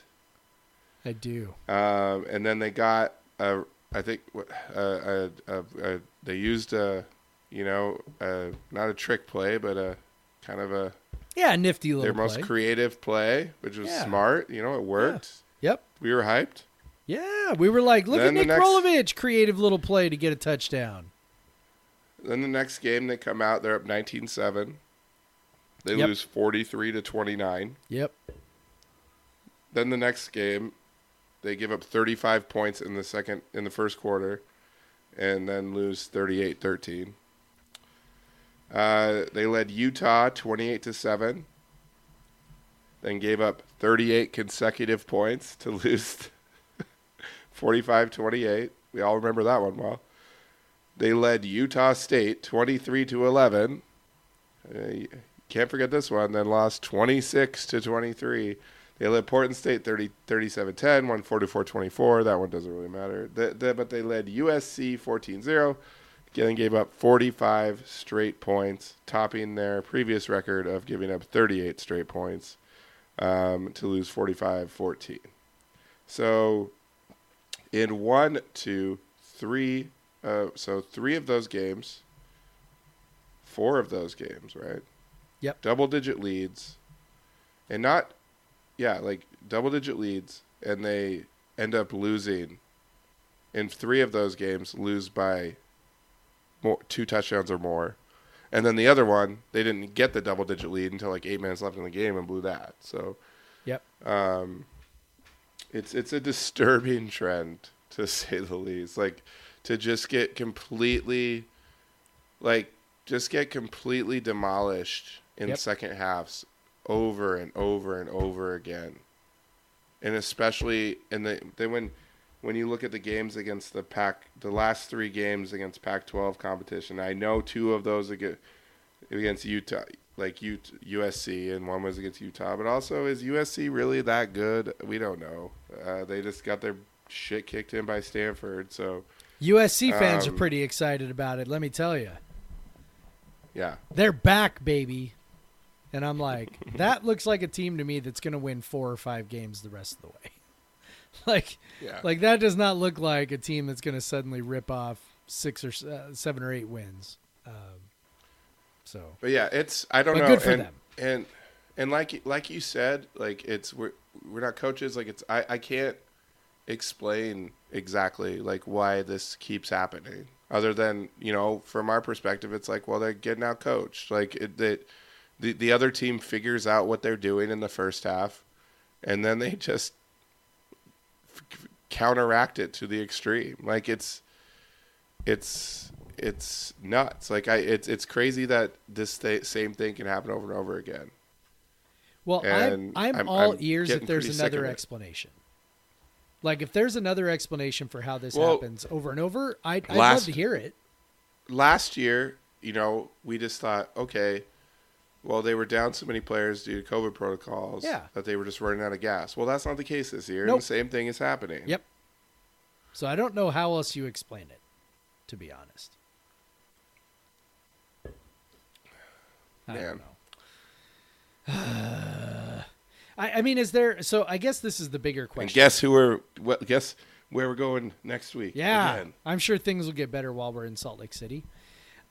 I do. Um, and then they got a, I think, uh, a, a, a, they used a, you know, a, not a trick play, but a kind of a Yeah, nifty little their most play. creative play, which was Yeah. smart. You know, it worked. yep. We were hyped. Yeah, we were like, look Then at Nick next- Rolovich, creative little play to get a touchdown. Then the next game they come out, they're up 19-7. They Yep. lose 43 to 29. Yep. Then the next game, they give up 35 points in the second in the first quarter, and then lose 38-13. Uh, they led Utah 28 to seven. Then gave up 38 consecutive points to lose 45-28. We all remember that one well. They led Utah State 23 to 11. Uh, can't forget this one. Then lost 26 to 23. They led Portland State 30, 37-10, won 44-24. That one doesn't really matter. The, the, but they led USC 14-0. Again, gave up 45 straight points, topping their previous record of giving up 38 straight points um, to lose 45-14. So, in one, two, three, uh, so three of those games, four of those games, right? Yep. Double digit leads, and not, yeah, like double digit leads, and they end up losing. In three of those games, lose by more, two touchdowns or more. And then the other one, they didn't get the double digit lead until like eight minutes left in the game and blew that. So, Yep. um, it's it's a disturbing trend to say the least. Like to just get completely, like just get completely demolished in Yep. second halves over and over and over again, and especially in the then when when you look at the games against the Pac, the last three games against Pac-12 competition, I know two of those against against Utah, like U- USC, and one was against Utah. But also, is USC really that good? We don't know. Uh, they just got their shit kicked in by Stanford, so USC fans are Um, pretty excited about it. Let me tell you, yeah. they're back, baby. And I'm like, that looks like a team to me that's going to win four or five games the rest of the way. like, Yeah. like that does not look like a team that's going to suddenly rip off six or uh, seven or eight wins. Um, so But yeah, it's I don't know. good for and, them. And and like like you said, like it's we're we're not coaches. Like it's I I can't explain exactly like why this keeps happening. Other than you know, from our perspective, it's like well they're getting out coached. Like it that the the other team figures out what they're doing in the first half, and then they just f- counteract it to the extreme. Like it's it's it's nuts. Like I, it's it's crazy that this th- same thing can happen over and over again. Well, I'm, I'm, I'm- all I'm ears if there's another explanation. Like if there's another explanation for how this Well, happens over and over, I'd, I'd love to hear it. Last year, you know, we just thought, okay, well, they were down so many players due to COVID protocols Yeah. that they were just running out of gas. Well, that's not the case this year. Nope. And the same thing is happening. Yep. So I don't know how else you explain it, to be honest. I Man. don't know. I, I mean, is there? So I guess this is the bigger question. And guess who we're what, guess where we're going next week? Yeah, Again. I'm sure things will get better while we're in Salt Lake City.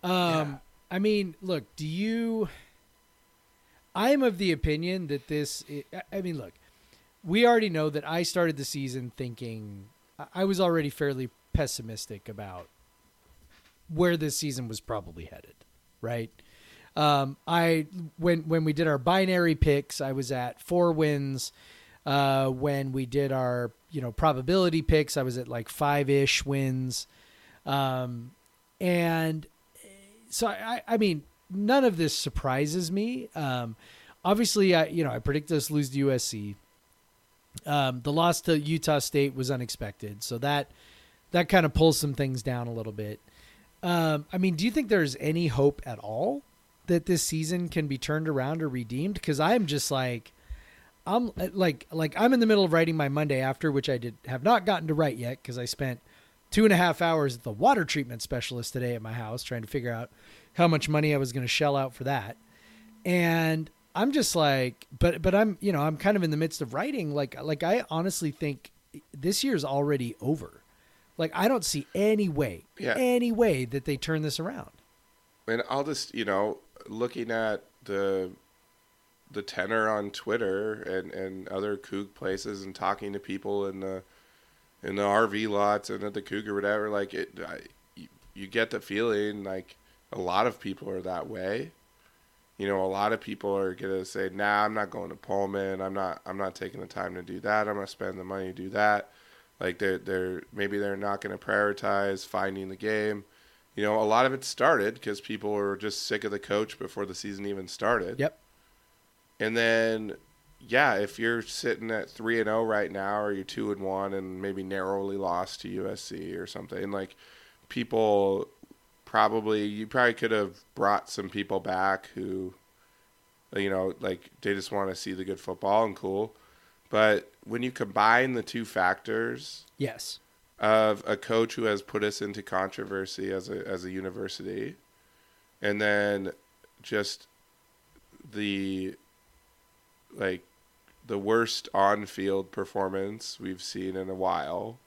Um, Yeah. I mean, look, do you? I am of the opinion that this. I- mean, look, we already know that I started the season thinking I- I was already fairly pessimistic about where this season was probably headed. Right. Um, I when when we did our binary picks, I was at four wins. Uh, when we did our you know probability picks. I was at like five ish wins, um, and so I, I mean none of this surprises me. Um, obviously, I you know I predicted us lose to USC. Um, the loss to Utah State was unexpected, so that that kind of pulls some things down a little bit. Um, I mean, do you think there's any hope at all that this season can be turned around or redeemed? Because I'm just like, I'm like, like I'm in the middle of writing my Monday after, which I did have not gotten to write yet because I spent two and a half hours at the water treatment specialist today at my house trying to figure out how much money I was going to shell out for that. And I'm just like, but but I'm you know I'm kind of in the midst of writing. Like like I honestly think this year's already over. Like I don't see any way, Yeah. any way that they turn this around. and I'll just you know looking at the the tenor on Twitter and and other Coug places and talking to people in the in the RV lots and at the Cougar whatever like it I, you, you get the feeling like a lot of people are that way. You know, a lot of people are gonna say, "Nah, I'm not going to Pullman. I'm not. I'm not taking the time to do that. I'm gonna spend the money to do that." Like they're they're maybe they're not gonna prioritize finding the game. You know, a lot of it started because people were just sick of the coach before the season even started. Yep. And then, yeah, if you're sitting at three and zero right now, or you're two and one, and maybe narrowly lost to USC or something, like people probably you probably could have brought some people back who, you know, like they just want to see the good football and cool. But when you combine the two factors Yes. of a coach who has put us into controversy as a as a university, and then just the like the worst on field performance we've seen in a while,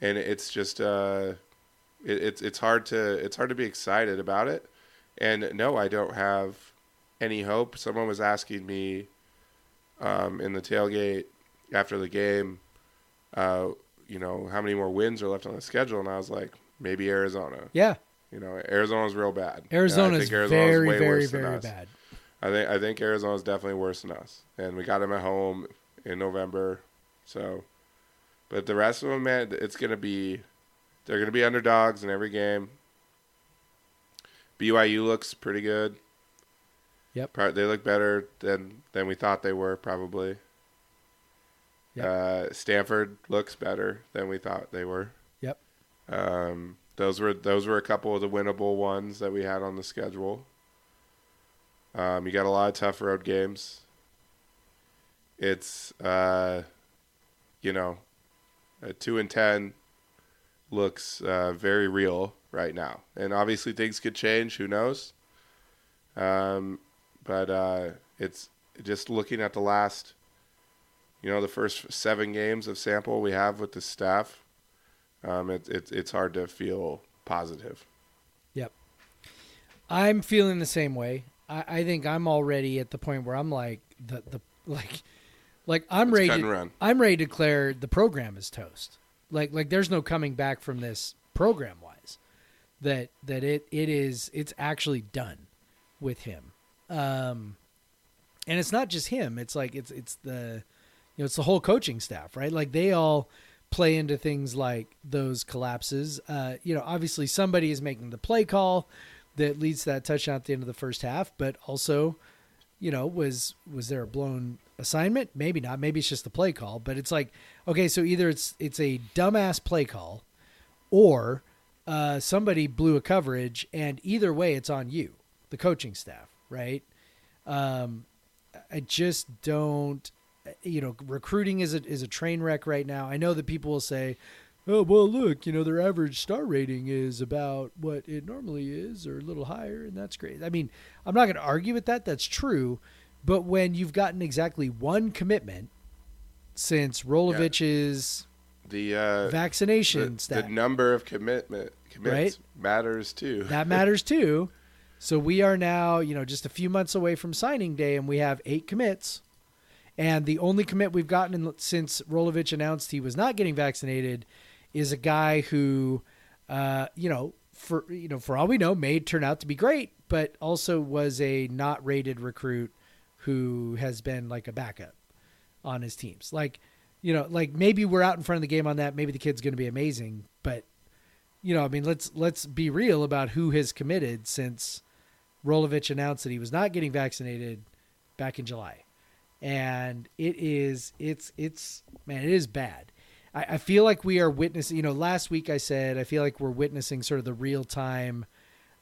and it's just uh, it, it's it's hard to it's hard to be excited about it, and no, I don't have any hope. Someone was asking me um, in the tailgate after the game. Uh, you know, how many more wins are left on the schedule? And I was like, maybe Arizona. Yeah. You know, Arizona's real bad. You know, Arizona's think Arizona's very, way very, worse than very us. bad. I think I think Arizona's definitely worse than us, and we got them at home in November. So, but the rest of them, man, it's gonna be they're gonna be underdogs in every game. BYU looks pretty good. Yep. Pro- They look better than than we thought they were probably. Yep. Uh, Stanford looks better than we thought they were. Yep. Um, those were those were a couple of the winnable ones that we had on the schedule. Um, you got a lot of tough road games. It's uh, you know, a two and ten looks uh, very real right now, and obviously things could change. Who knows? Um, but uh, it's just looking at the last, you know, the first seven games of sample we have with the staff. Um, it, it, it's hard to feel positive. Yep. I'm feeling the same way. I, I think I'm already at the point where I'm like the the like like I'm Let's ready to. I'm ready to declare the program is toast. Like like there's no coming back from this program wise. That that it it is it's actually done with him. Um and it's not just him. It's like it's it's the you know it's the whole coaching staff, right? Like they all play into things like those collapses. Uh, you know, obviously somebody is making the play call that leads to that touchdown at the end of the first half, but also, you know, was was there a blown assignment? Maybe not. Maybe it's just the play call. But it's like, okay, so either it's it's a dumbass play call, or uh, somebody blew a coverage, and either way, it's on you, the coaching staff, right? Um, I just don't. You know, recruiting is a is a train wreck right now. I know that people will say, "Oh, well, look, you know, their average star rating is about what it normally is, or a little higher, and that's great." I mean, I'm not going to argue with that. That's true, but when you've gotten exactly one commitment since Rolovich's The uh, vaccination the, stat, the number of commitment commits matters too. that matters too. So we are now, you know, just a few months away from signing day, and we have eight commits. And the only commit we've gotten in, since Rolovich announced he was not getting vaccinated is a guy who, uh, you know, for you know, for all we know, may turn out to be great, but also was a not rated recruit who has been like a backup on his teams. Like, you know, like maybe we're out in front of the game on that. Maybe the kid's going to be amazing, but you know, I mean, let's let's be real about who has committed since Rolovich announced that he was not getting vaccinated back in July, and it is it's it's man, it is bad. I, I feel like we are witnessing. You know, last week I said I feel like we're witnessing sort of the real time,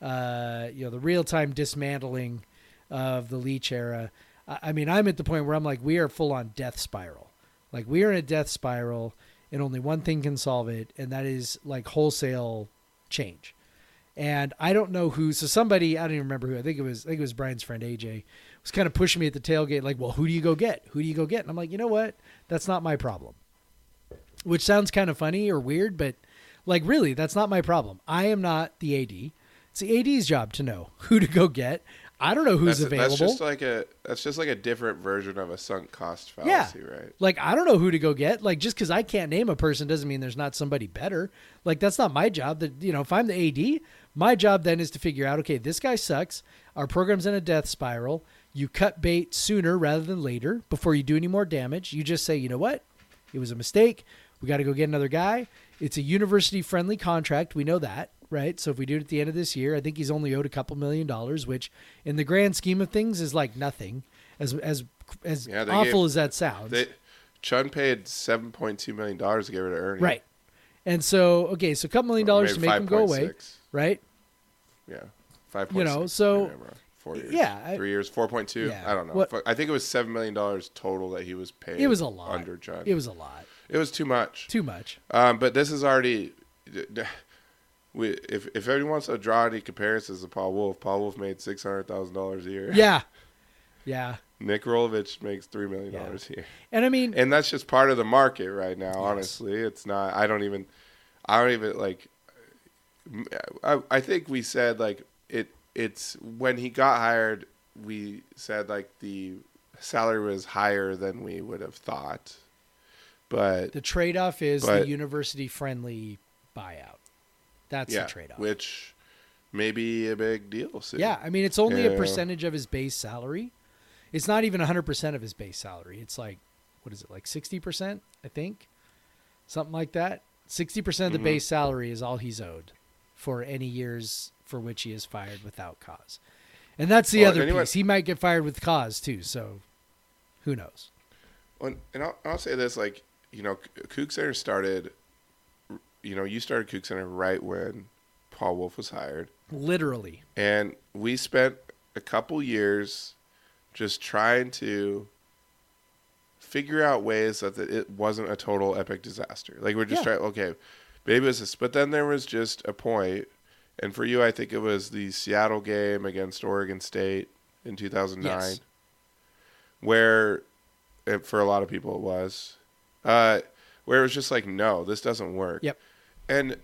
uh, you know, the real time dismantling of the Leach era. I, mean, I'm at the point where I'm like, we are full on death spiral. Like we are in a death spiral, and only one thing can solve it, and that is like wholesale change. And I don't know who. So somebody, I don't even remember who. I think it was. I think it was Brian's friend AJ was kind of pushing me at the tailgate, like, "Well, who do you go get? Who do you go get?" And I'm like, you know what? That's not my problem. Which sounds kind of funny or weird, but like, really, that's not my problem. I am not the AD. It's the AD's job to know who to go get. I don't know who's that's, available. That's just like a that's just like a different version of a sunk cost fallacy, right? Like I don't know who to go get. Like just because I can't name a person doesn't mean there's not somebody better. Like that's not my job. That you know, if I'm the AD, my job then is to figure out, okay, this guy sucks. Our program's in a death spiral. You cut bait sooner rather than later before you do any more damage. You just say, you know what, it was a mistake. We got to go get another guy. It's a university friendly contract. We know that, right? So if we do it at the end of this year, I think he's only owed a couple million dollars, which in the grand scheme of things is like nothing. As as as Yeah, awful gave- as that sounds. They, Chun paid seven point two million dollars to get rid of Ernie. Right. And so, okay, so a couple million dollars to maybe make him go away, right? Yeah, five. You know, so- four years. Yeah, I- three years, four point two. Yeah, I don't know. what- I think it was seven million dollars total that he was paid. It was a lot. under Chun. It was a lot. It was too much. Too much. Um, but this is already. We, if if anyone wants to draw any comparisons to Paul Wulff, Paul Wulff made six hundred thousand dollars a year. Yeah. Yeah. Nick Rolovich makes three million dollars a year, And I mean, and that's just part of the market right now. Honestly, it's not. I don't even. I don't even like. I, I think we said like it. It's when he got hired. We said like the salary was higher than we would have thought, but the trade off is the university friendly buyout. That's yeah, the trade off. which may be a big deal soon. Yeah. I mean, it's only a percentage of his base salary. It's not even 100% of his base salary. It's like, what is it, like 60%, I think? Something like that. 60% of the Mhm. base salary is all he's owed for any years for which he is fired without cause. And that's the Well, other anyway- piece. He might get fired with cause too. So who knows? Well, and I'll, I'll say this: like you know, Coug started. You know, you started CougCenter right when Paul Wulff was hired, Literally. and we spent a couple years just trying to figure out ways that it wasn't a total epic disaster. Like we're just Yeah. trying. Okay, maybe it was this, but then there was just a point, and for you, I think it was the Seattle game against Oregon State in 2009 Yes. where it, for a lot of people it was uh, where it was just like no this doesn't work Yep. And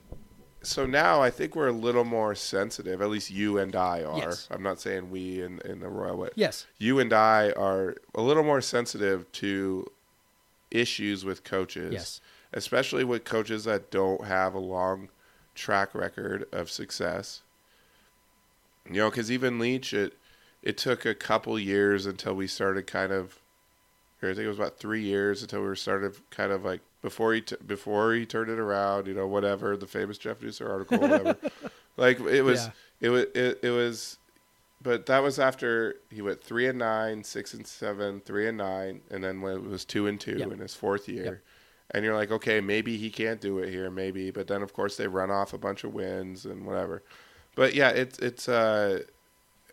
so now i think we're a little more sensitive at least you and i are Yes. i'm not saying we in, in the royal way Yes. you and i are a little more sensitive to issues with coaches Yes. especially with coaches that don't have a long track record of success you know because even leach it it took a couple years until we started kind of I think it was about three years until we were started kind of like before he t- before he turned it around, you know, whatever the famous Jeff Nusser article, whatever. like it was, Yeah. it was, it, it was, but that was after he went three and nine, six and seven, three and nine, and then when it was two and two Yep. in his fourth year. Yep. And you're like, okay, maybe he can't do it here, maybe. But then, of course, they run off a bunch of wins and whatever. But yeah, it's it's uh,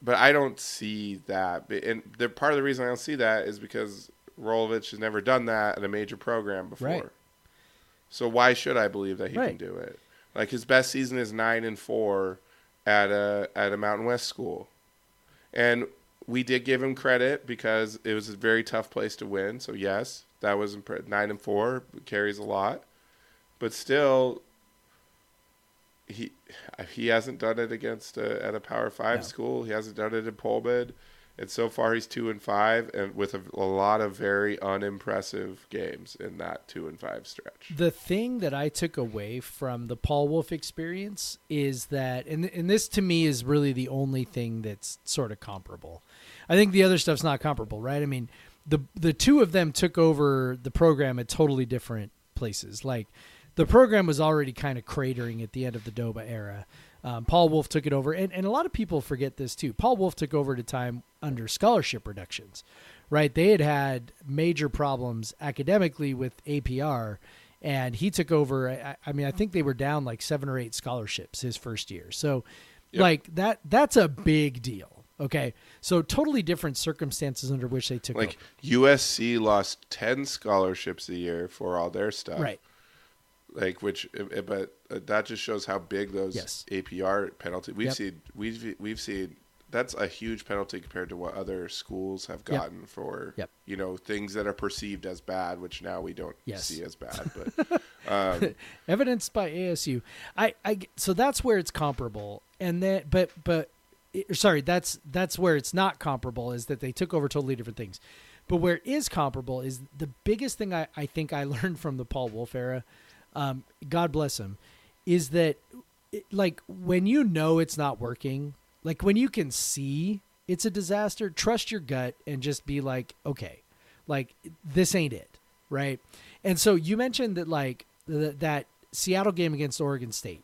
but I don't see that. And the part of the reason I don't see that is because Rolovich has never done that at a major program before. Right. So why should I believe that he Right. can do it? Like his best season is nine and four at a at a Mountain West school, and we did give him credit because it was a very tough place to win. So yes, that was impre- nine and four carries a lot, but still, he he hasn't done it against a, at a Power Five No. school. He hasn't done it in Pullman, and so far he's two and five, and with a, a lot of very unimpressive games in that two and five stretch. The thing that I took away from the Paul Wulff experience is that, and, and this to me is really the only thing that's sort of comparable. I think the other stuff's not comparable, right? I mean, the the two of them took over the program at totally different places. Like the program was already kind of cratering at the end of the Doba era. Um, Paul Wulff took it over, and, and a lot of people forget this too. Paul Wulff took over at a time under scholarship reductions, right? They had had major problems academically with APR, and he took over. I, I mean, I think they were down like seven or eight scholarships his first year. So, Yep. like that, that's a big deal. Okay, so totally different circumstances under which they took Like USC lost ten scholarships a year for all their stuff. Right. Like which, uh, but uh, that just shows how big those Yes. APR penalty. We've Yep. seen we've we've seen that's a huge penalty compared to what other schools have Yep. gotten for Yep. you know things that are perceived as bad, which now we don't Yes. see as bad. But um, evidenced by ASU. I, I so that's where it's comparable, and then but but it- sorry, that's that's where it's not comparable is that they took over totally different things. But where it is comparable is the biggest thing I, I think I learned from the Paul Wulff era, um, God bless him, is that it, like when you know it's not working, like when you can see it's a disaster, trust your gut and just be like, okay, like this ain't it, right? And so you mentioned that like th- that Seattle game against Oregon State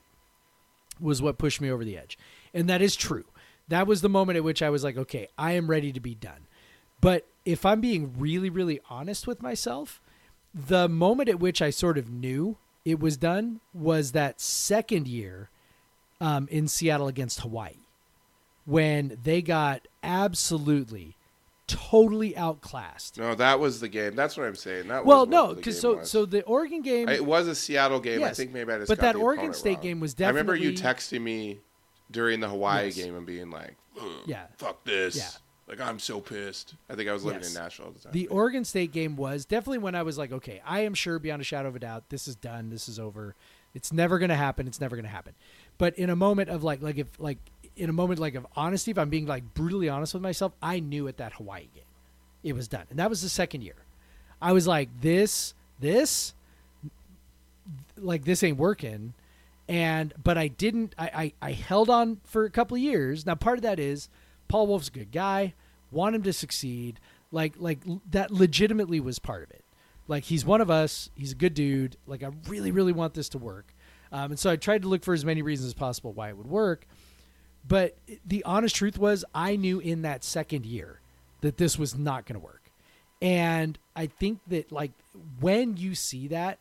was what pushed me over the edge, and that is true. That was the moment at which I was like, okay, I am ready to be done. But if I'm being really, really honest with myself, the moment at which I sort of knew it was done was that second year um, in Seattle against Hawaii when they got absolutely, totally outclassed. no, that was the game. That's what I'm saying. That Well, was no, because so was. so the Oregon game. it was a Seattle game. Yes, I think maybe I just but that Oregon State wrong. game was definitely. I remember you texting me during the Hawaii Yes. game and being like, "Ugh, Yeah. fuck this." Yeah. Like I'm so pissed. I think I was living Yes. in Nashville at the time. The Oregon State game was definitely when I was like, okay, I am sure beyond a shadow of a doubt, this is done. This is over. It's never going to happen. It's never going to happen. But in a moment of like, like if like in a moment like of honesty, if I'm being like brutally honest with myself, I knew at that Hawaii game, it was done, and that was the second year. I was like, this, this, like this ain't working, and but I didn't. I I, I held on for a couple of years. Now part of that is Paul Wulff's a good guy, want him to succeed. Like like that legitimately was part of it. Like he's one of us. He's a good dude. Like I really really want this to work. Um, and so I tried to look for as many reasons as possible why it would work. But the honest truth was, I knew in that second year that this was not going to work. And I think that like when you see that,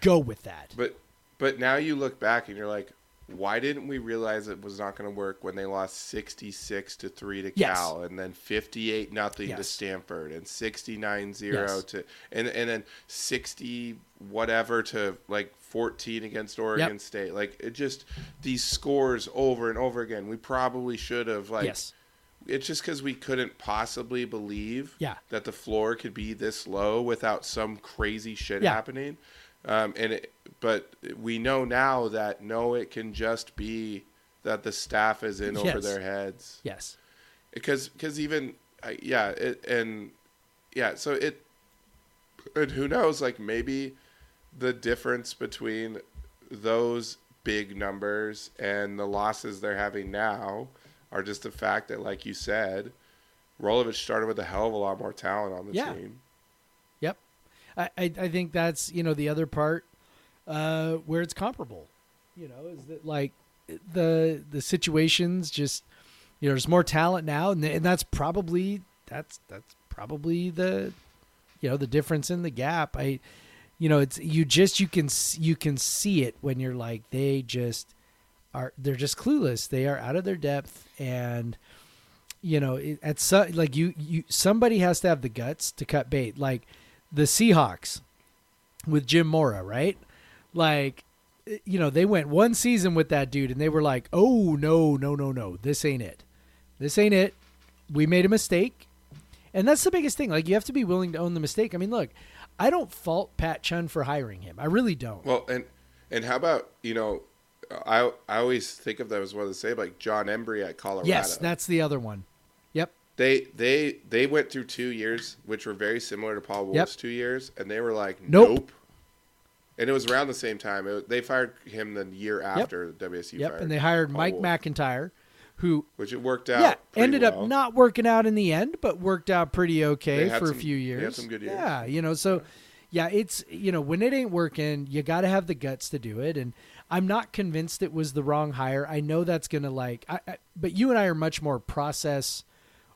go with that. But but now you look back and you're like, why didn't we realize it was not going to work when they lost 66 to 3 to Yes. Cal and then 58 nothing to Stanford and 69-0 Yes. to and and then 60 whatever to like 14 against Oregon Yep. State. Like it just these scores over and over again. We probably should have like yes. it's just because we couldn't possibly believe Yeah. that the floor could be this low without some crazy shit Yeah. happening. Um, and it, but we know now that no, it can just be that the staff is in over their heads Yes. because because even I yeah it, and yeah so it and who knows like maybe the difference between those big numbers and the losses they're having now are just the fact that like you said Rolovich started with a hell of a lot more talent on the Yeah. team. I, I, think that's, you know, the other part uh, where it's comparable, you know, is that like the the situations just, you know, there's more talent now. And, and that's probably, that's, that's probably the, you know, the difference in the gap. I, you know, it's, you just, you can, you can see it when you're like, they just are, they're just clueless. They are out of their depth and, you know, at so, like you, you, somebody has to have the guts to cut bait. Like the Seahawks with Jim Mora, right? Like, you know, they went one season with that dude and they were like, oh, no, no, no, no, this ain't it. This ain't it. We made a mistake. And that's the biggest thing. Like, you have to be willing to own the mistake. I mean, look, I don't fault Pat Chun for hiring him. I really don't. Well, and and how about you know, I I always think of that as one to say like Jon Embree at Colorado. yes, that's the other one. Yep. they they they went through two years which were very similar to Paul Wulff's two years, and they were like Nope. nope. And it was around the same time. It, they fired him the year after WSU Yep. fired. And they hired Paul Mike Wulff. MacIntyre, who which it worked out. yeah ended well. up not working out in the end, but worked out pretty okay They for some- a few they years. had some good years. Yeah, you know, so yeah, it's you know when it ain't working, you got to have the guts to do it. And I'm not convinced it was the wrong hire. I know that's gonna like, I, I, but you and I are much more process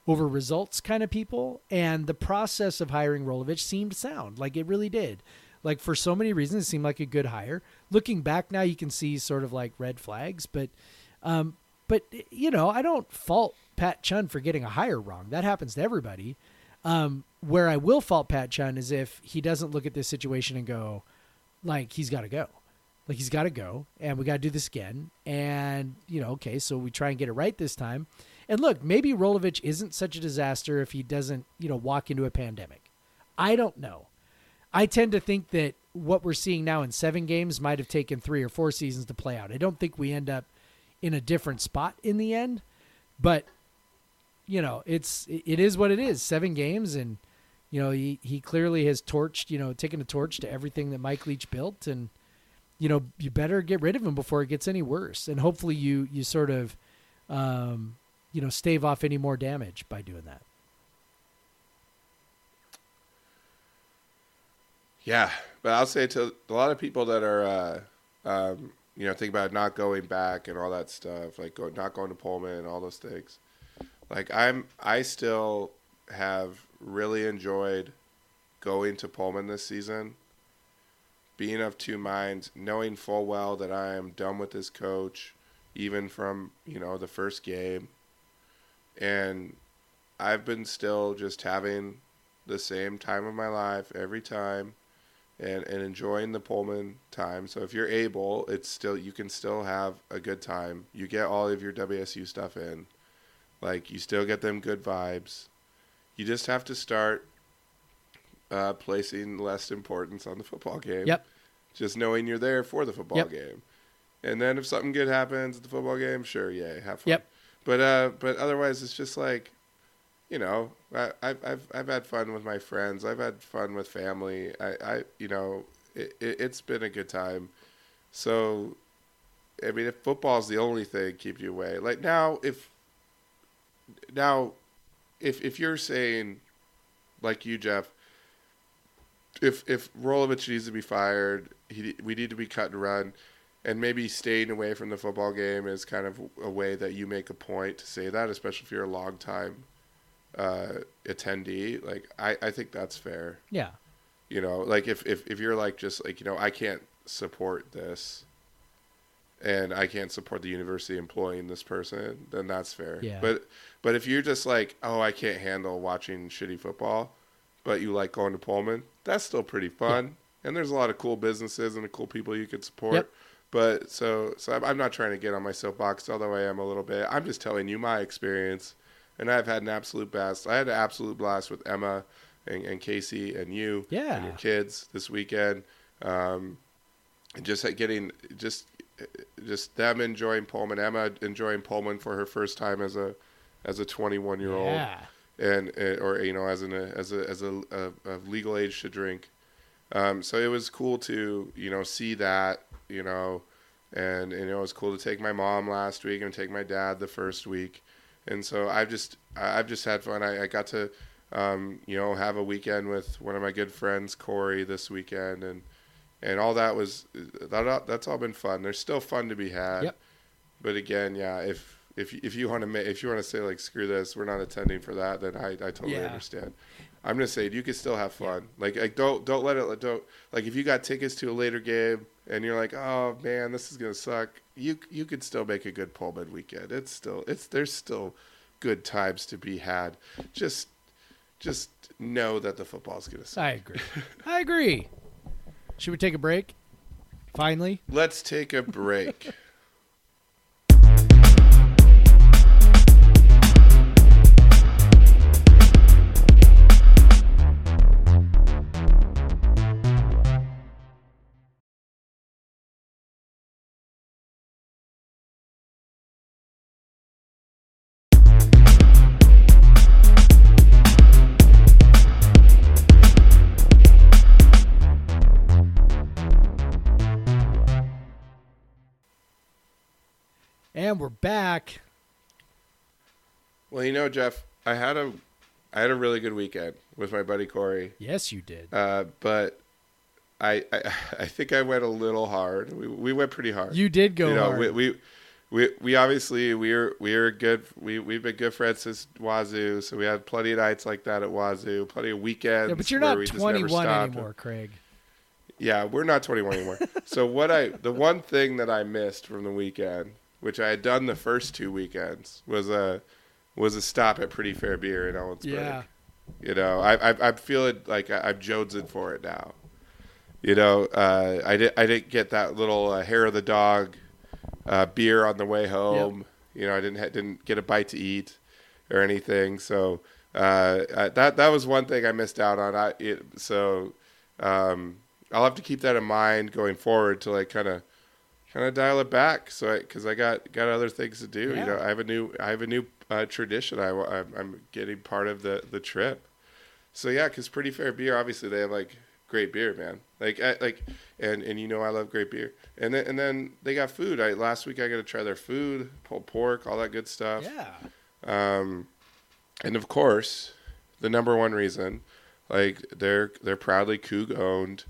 over results kind of people, and the process of hiring Rolovich seemed sound, like it really did. Like for so many reasons, it seemed like a good hire. Looking back now, you can see sort of like red flags, but um, but you know, I don't fault Pat Chun for getting a hire wrong. That happens to everybody. Um, where I will fault Pat Chun is if he doesn't look at this situation and go, like he's got to go, like he's got to go, and we got to do this again. And you know, okay, so we try and get it right this time. And look, maybe Rolovich isn't such a disaster if he doesn't, you know, walk into a pandemic. I don't know. I tend to think that what we're seeing now in seven games might have taken three or four seasons to play out. I don't think we end up in a different spot in the end, but you know, it's it is what it is. Seven games, and you know, he he clearly has torched, you know, taken a torch to everything that Mike Leach built, and you know, you better get rid of him before it gets any worse. And hopefully, you you sort of, um, you know, stave off any more damage by doing that. Yeah, but I'll say to a lot of people that are, uh, um, you know, think about not going back and all that stuff, like go, not going to Pullman and all those things. Like I'm, I still have really enjoyed going to Pullman this season. Being of two minds, knowing full well that I am done with this coach, even from you know the first game, and I've been still just having the same time of my life every time and, and enjoying the Pullman time. So if you're able, it's still you can still have a good time. You get all of your WSU stuff in. Like you still get them good vibes. You just have to start uh, placing less importance on the football game. Yep. Just knowing you're there for the football Yep. game. And then if something good happens at the football game, sure, yay, have fun. Yep. But uh, but otherwise, it's just like, you know, I, I've I've I've had fun with my friends. I've had fun with family. I, I you know, it, it it's been a good time. So, I mean, if football's the only thing keep you away, like now, if now, if if you're saying, like you, Jeff, if if Rolovich needs to be fired, he we need to be cut and run, and maybe staying away from the football game is kind of a way that you make a point to say that, especially if you're a long time uh, attendee. Like I, I think that's fair. Yeah. You know, like if, if if you're like just like you know I can't support this, and I can't support the university employing this person, then that's fair. Yeah. But but if you're just like oh I can't handle watching shitty football, but you like going to Pullman, that's still pretty fun. And there's a lot of cool businesses and cool people you could support. Yep. But so so I'm, not trying to get on my soapbox, although I am a little bit. I'm just telling you my experience, and I've had an absolute blast. I had an absolute blast with Emma and, and Casey and you Yeah. and your kids this weekend. Um, and just getting just just them enjoying Pullman, Emma enjoying Pullman for her first time as a as a 21 year old Yeah. and, and or you know as an as a as a, a, a legal age to drink. Um, so it was cool to you know see that you know, and, and it was cool to take my mom last week and take my dad the first week, and so I've just I've just had fun. I, I got to um, you know have a weekend with one of my good friends Corey this weekend and. And all that was that, that's all been fun. There's still fun to be had, Yep. but again, yeah, if if if you want to if you want to say like screw this, we're not attending for that, then I, I totally Yeah. understand. I'm just saying you can still have fun. Like like don't don't let it don't like if you got tickets to a later game and you're like oh man this is gonna suck. You you could still make a good Pullman weekend. It's still it's there's still good times to be had. Just just know that the football's gonna suck. I agree. I agree. Should we take a break? Finally. Let's take a break. And we're back. Well, you know, Jeff, I had a, I had a really good weekend with my buddy Corey, Yes, you did. uh, but I, I, I think I went a little hard. We, we went pretty hard. You did go you know, hard. we, we, we, we obviously we're we're good. We we've been good friends since Wazoo, so we had plenty of nights like that at Wazoo, plenty of weekends. yeah, but you're not we just never 21 stopped. anymore, Craig. Yeah, we're not 21 anymore. so what I the one thing that I missed from the weekend, which I had done the first two weekends, was a was a stop at Pretty Fair Beer in Ellensburg. Yeah. You know, I I, I feel it like I, I'm jonesing for it now. You know, uh, I did I didn't get that little uh, hair of the dog uh, beer on the way home. You know, I didn't ha- didn't get a bite to eat or anything. So uh, uh, that that was one thing I missed out on. I it, so um, I'll have to keep that in mind going forward to like kind of kind of dial it back. So because I, got got other things to do. Yeah. You know, I have a new I have a new uh, tradition. I I'm, I'm getting part of the the trip. So yeah, because Pretty Fair Beer, obviously they have like great beer, man. Like I, like and and you know I love great beer. And then and then they got food. I last week I got to try their food, pulled pork, all that good stuff. Yeah. Um, and of course, the number one reason, like they're they're proudly Coug owned,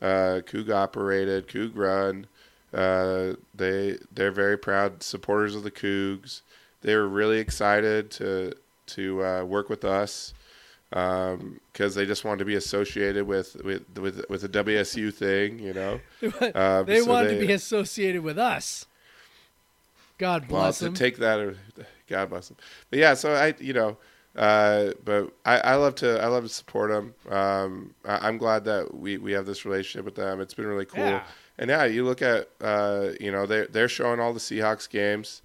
uh, Coug operated, Coug run. Uh, they they're very proud supporters of the Cougs. They were really excited to to uh, work with us because they just wanted to be associated with with with, with the WSU thing, you know. Um, they so wanted they- to be associated with us. God well, bless to them. take that, God bless them. But yeah, so I, you know, uh, but I, I love to, I love to support them. Um, I, I'm glad that we, we have this relationship with them. It's been really cool. Yeah. And yeah, you look at, uh, you know, they're they're showing all the Seahawks games.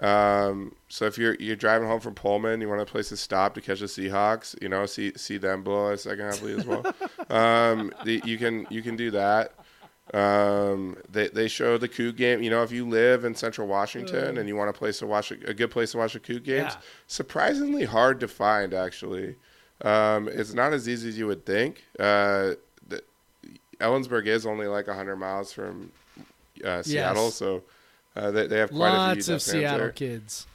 Um, so if you're you're driving home from Pullman, you want a place to stop to catch the Seahawks, you know, see see them blow a second half lead as well. um, the, you can you can do that. Um, they they show the Coug game. You know, if you live in Central Washington and you want a place to watch a, a good place to watch the Coug games, Yeah. surprisingly hard to find. Actually, um, it's not as easy as you would think. Uh, Ellensburg is only like hundred miles from uh, Seattle, Yes. so uh, they they have quite a Lots few of UW Seattle there. kids.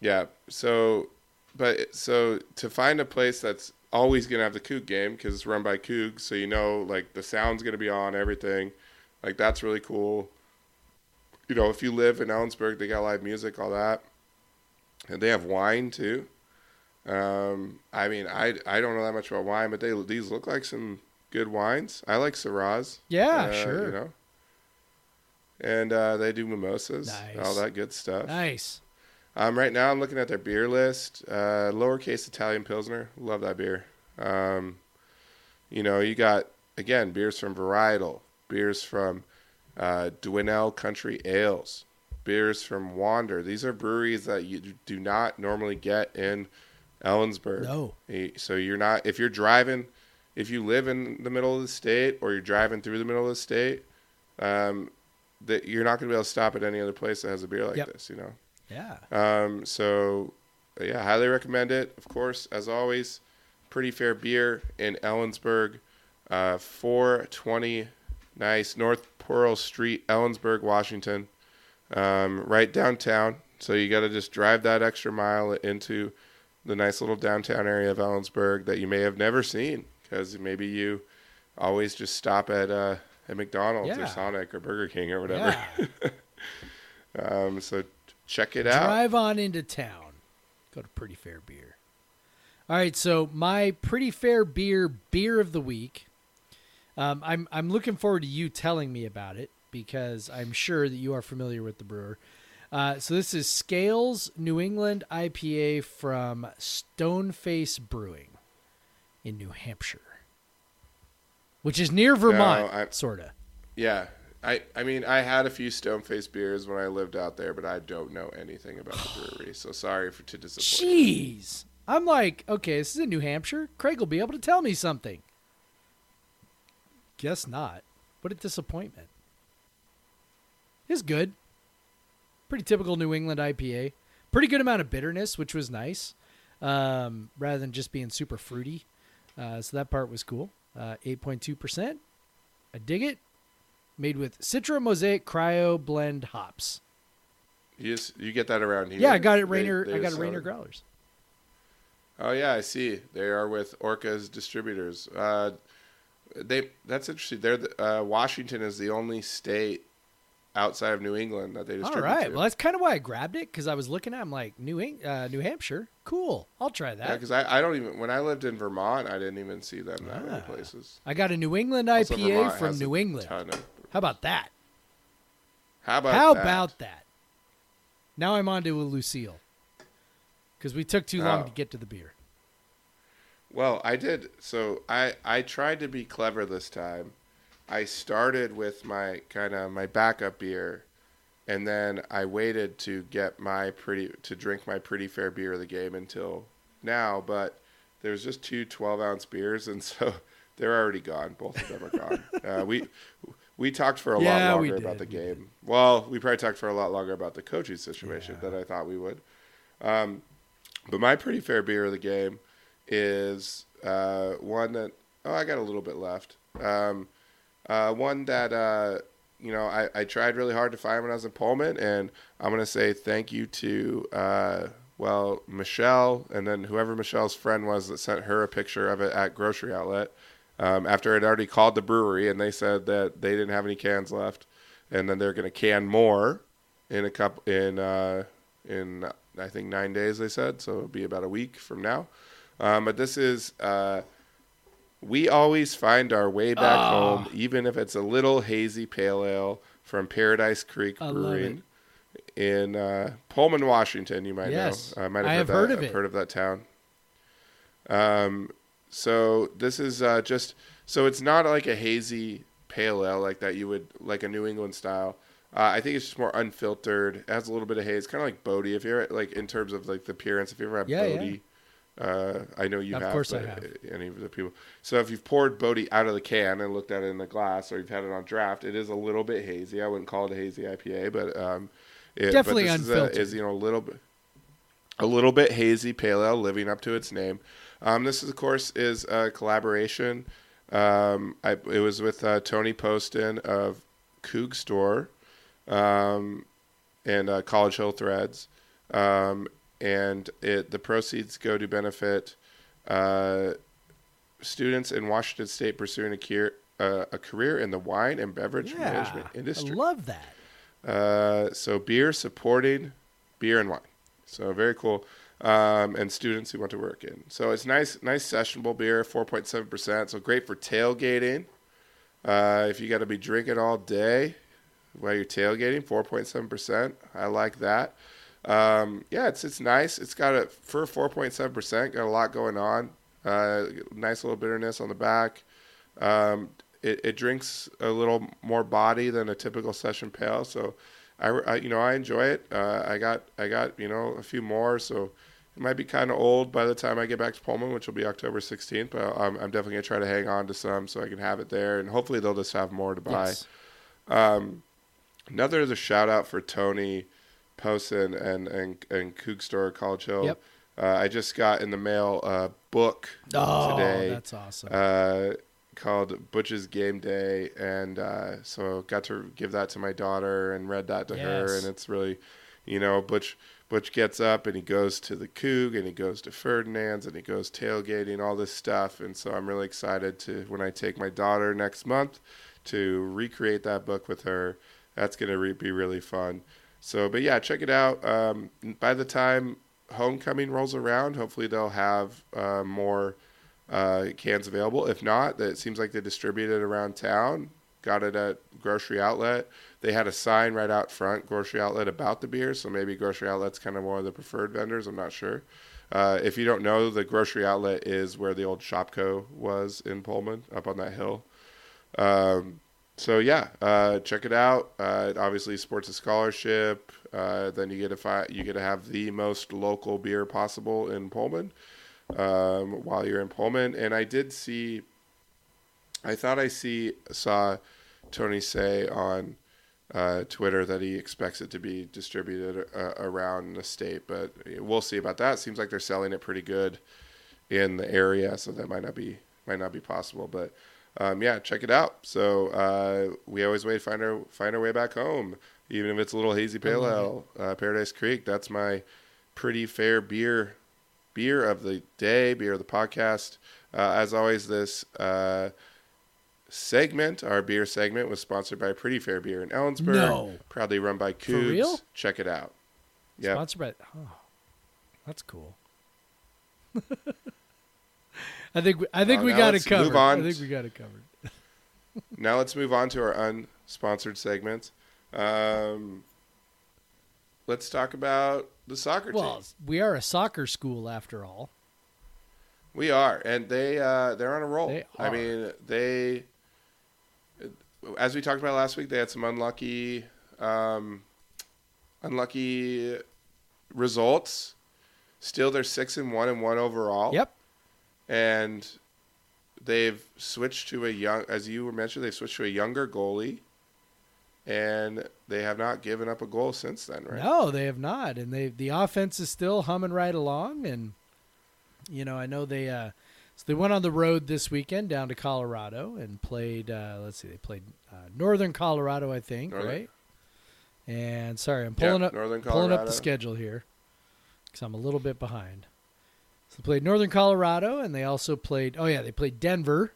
Yeah. So, but so to find a place that's always gonna have the Coug game because it's run by Cougs, so you know like the sound's gonna be on everything, like that's really cool. You know, if you live in Ellensburg, they got live music, all that, and they have wine too. Um, I mean, I I don't know that much about wine, but they these look like some good wines. I like Syrahs. Yeah, uh, sure. You know. And uh, they do mimosas, Nice. all that good stuff. Nice. Um, right now, I'm looking at their beer list. Uh, lowercase Italian Pilsner. Love that beer. Um, you know, you got, again, beers from Varietal, beers from uh, Dwinell Country Ales, beers from Wander. These are breweries that you do not normally get in Ellensburg. No. So you're not, if you're driving, if you live in the middle of the state or you're driving through the middle of the state, um, that you're not going to be able to stop at any other place that has a beer like Yep. this, you know? Yeah. Um, so, yeah, highly recommend it. Of course, as always, pretty fair beer in Ellensburg, uh, 420 nice North Pearl Street, Ellensburg, Washington, um, right downtown. So you got to just drive that extra mile into the nice little downtown area of Ellensburg that you may have never seen because maybe you always just stop at uh, at McDonald's Yeah. or Sonic or Burger King or whatever. Yeah. Um, so check it out. Drive on into town. Go to Pretty Fair Beer. All right, so my Pretty Fair Beer beer of the week. Um, I'm I'm looking forward to you telling me about it because I'm sure that you are familiar with the brewer. Uh, so this is Scales New England IPA from Stoneface Brewing in New Hampshire, which is near Vermont, I- sorta. Yeah. I, I mean, I had a few Stoneface beers when I lived out there, but I don't know anything about the brewery, so sorry for to disappoint. Jeez. I'm like, okay, this is in New Hampshire. Craig will be able to tell me something. Guess not. What a disappointment. It's good. Pretty typical New England IPA. Pretty good amount of bitterness, which was nice, um, rather than just being super fruity. Uh, so that part was cool. Uh, 8.2%. I dig it. Made with Citra Mosaic Cryo Blend hops. You just you get that around here. Yeah, I got it Rainer. they I got it Rainer growlers. Oh yeah, I see. They are with Orca's distributors. Uh, they that's interesting. They're the, uh, Washington is the only state outside of New England that they All distribute. right. to. Well, that's kind of why I grabbed it because I was looking at. I'm like New Eng- uh, New Hampshire. Cool. I'll try yeah, that. because I, I don't even when I lived in Vermont, I didn't even see them that many Ah. places. I got a New England IPA Vermont from New England. of- How about that? how about How that? about that? Now I'm on to a Lucille because we took too long Oh. to get to the beer. Well, I did. So I I tried to be clever this time. I started with my kind of my backup beer, and then I waited to get my pretty to drink my pretty fair beer of the game until now. But there's just two 12 ounce beers, and so they're already gone. Both of them are gone. uh, we we talked for a Yeah, lot longer about the game. Well, we probably talked for a lot longer about the coaching situation Yeah. than I thought we would. Um, but my pretty fair beer of the game is uh, one that oh I got a little bit left. Um, uh, one that uh, you know I, I tried really hard to find when I was in Pullman, and I'm gonna say thank you to uh, well Michelle, and then whoever Michelle's friend was that sent her a picture of it at grocery outlet. Um, after I'd already called the brewery and they said that they didn't have any cans left, and then they're gonna can more in a cup in uh, in I think nine days they said, so it'll be about a week from now. Um, but this is uh, we always find our way back Ah. home, even if it's a little hazy pale ale from Paradise Creek I Brewing in uh, Pullman, Washington. You might Yes. know. I might have I heard have that. heard of I've it. heard of that town. Um, so this is uh, just so it's not like a hazy pale ale like that you would like a New England style. Uh, I think it's just more unfiltered. It has a little bit of haze, kind of like Bodhi. If you're like in terms of like the appearance, if you ever had yeah. Bodhi, uh, I know you Of have. course I have. Any of the people. So if you've poured Bodhi out of the can and looked at it in the glass, or you've had it on draft, it is a little bit hazy. I wouldn't call it a hazy IPA, but um, it, Definitely but this is, a, unfiltered. is you know a little bit a little bit hazy pale ale, living up to its name. Um, this, is, of course, is a collaboration. Um, I, it was with uh, Tony Poston of Coug Store um, and uh, College Hill Threads, um, and it the proceeds go to benefit uh, students in Washington State pursuing a, career uh, a career in the wine and beverage Yeah, management I industry. love that. Uh, so beer supporting beer and wine. So very cool. Um, and students who want to work in. So it's nice, nice sessionable beer, four point seven percent. So great for tailgating. Uh, if you got to be drinking all day while you're tailgating, four point seven percent. I like that. Um, yeah, it's it's nice. It's got a for four point seven percent. Got a lot going on. Uh, nice little bitterness on the back. Um, it, it drinks a little more body than a typical session pale, so I, I you know I enjoy it. Uh, I got I got you know a few more, so it might be kind of old by the time I get back to Pullman, which will be October 16th. But I'm, I'm definitely gonna try to hang on to some so I can have it there, and hopefully they'll just have more to buy. Yes. Um, another is a shout out for Tony Posen and and and Coug Store College Hill. Yep. Uh, I just got in the mail a book Oh, today that's awesome. uh, called Butch's Game Day, and uh, so got to give that to my daughter and read that to her, and it's really, you know, Butch. Butch gets up and he goes to the Coug and he goes to Ferdinand's and he goes tailgating, all this stuff, and so I'm really excited to when I take my daughter next month to recreate that book with her. That's gonna re- be really fun. So, but yeah, check it out. Um, by the time homecoming rolls around, hopefully they'll have uh, more uh, cans available. If not, it seems like they distribute it around town. Got it at grocery outlet. They had a sign right out front, grocery outlet, about the beer. So maybe grocery outlet's kind of one of the preferred vendors. I'm not sure. Uh, if you don't know, the grocery outlet is where the old ShopKo was in Pullman, up on that hill. Um, so yeah, uh, check it out. Uh, it obviously supports a scholarship. Uh, then you get to fi- you get to have the most local beer possible in Pullman um, while you're in Pullman. And I did see, I thought I see saw Tony say on uh, Twitter that he expects it to be distributed uh, around the state, but we'll see about that. Seems like they're selling it pretty good in the area, so that might not be might not be possible. But um, yeah, check it out. So uh, we always wait find our find our way back home. even if it's a little hazy pale love ale. Uh, Paradise Creek. That's my pretty fair beer beer of the day, beer of the podcast. Uh, as always, this uh, segment, our beer segment, was sponsored by Pretty Fair Beer in Ellensburg. No. Proudly run by real? Check it out. Yeah. Sponsored by. Oh, that's cool. I think we, I think Uh, we got it covered. move on I think we got it covered. Now let's move on to our unsponsored segments. Um, let's talk about the soccer Well, team. we are a soccer school after all. We are, and they uh, they're on a roll. They I mean, they as we talked about last week, they had some unlucky um, unlucky results. Still, they're six and one and one overall. Yep. And they've switched to a young, as you were mentioned, they switched to a younger goalie, and they have not given up a goal since then, right? No, they have not, and they the offense is still humming right along. And you know, I know they uh, so they went on the road this weekend down to Colorado and played. Uh, let's see, they played uh, Northern Colorado, I think, Northern. right? And sorry, I'm Yeah, pulling up pulling up the schedule here because I'm a little bit behind. So they played Northern Colorado, and they also played. Oh yeah, they played Denver.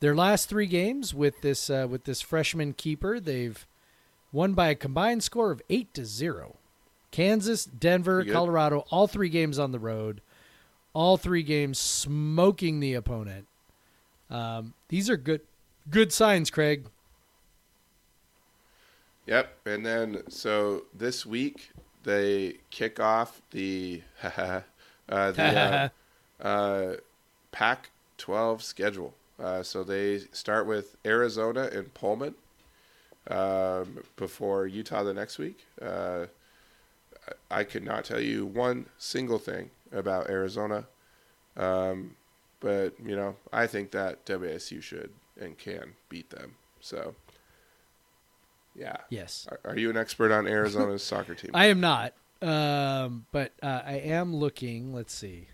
Their last three games with this uh, with this freshman keeper, they've won by a combined score of eight to zero. Kansas, Denver, Colorado, all three games on the road, all three games smoking the opponent. Um, these are good good signs, Craig. Yep. And then so this week they kick off the uh, the uh, uh, Pac-12 schedule. Uh, so they start with Arizona and Pullman um, before Utah the next week. Uh, I could not tell you one single thing about Arizona, um, but you know I think that WSU should and can beat them. So, yeah. Yes. Are- Are you an expert on Arizona's soccer team? I am not, um, but uh, I am looking. Let's see.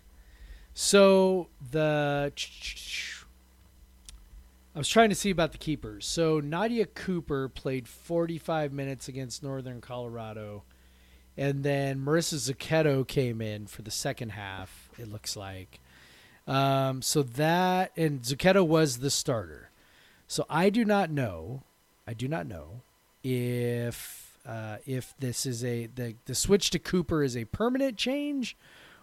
So the I was trying to see about the keepers. So Nadia Cooper played 45 minutes against Northern Colorado, and then Marissa Zucchetto came in for the second half. It looks like. Um, so that and Zucchetto was the starter. So I do not know. I do not know if uh, if this is a the the switch to Cooper is a permanent change,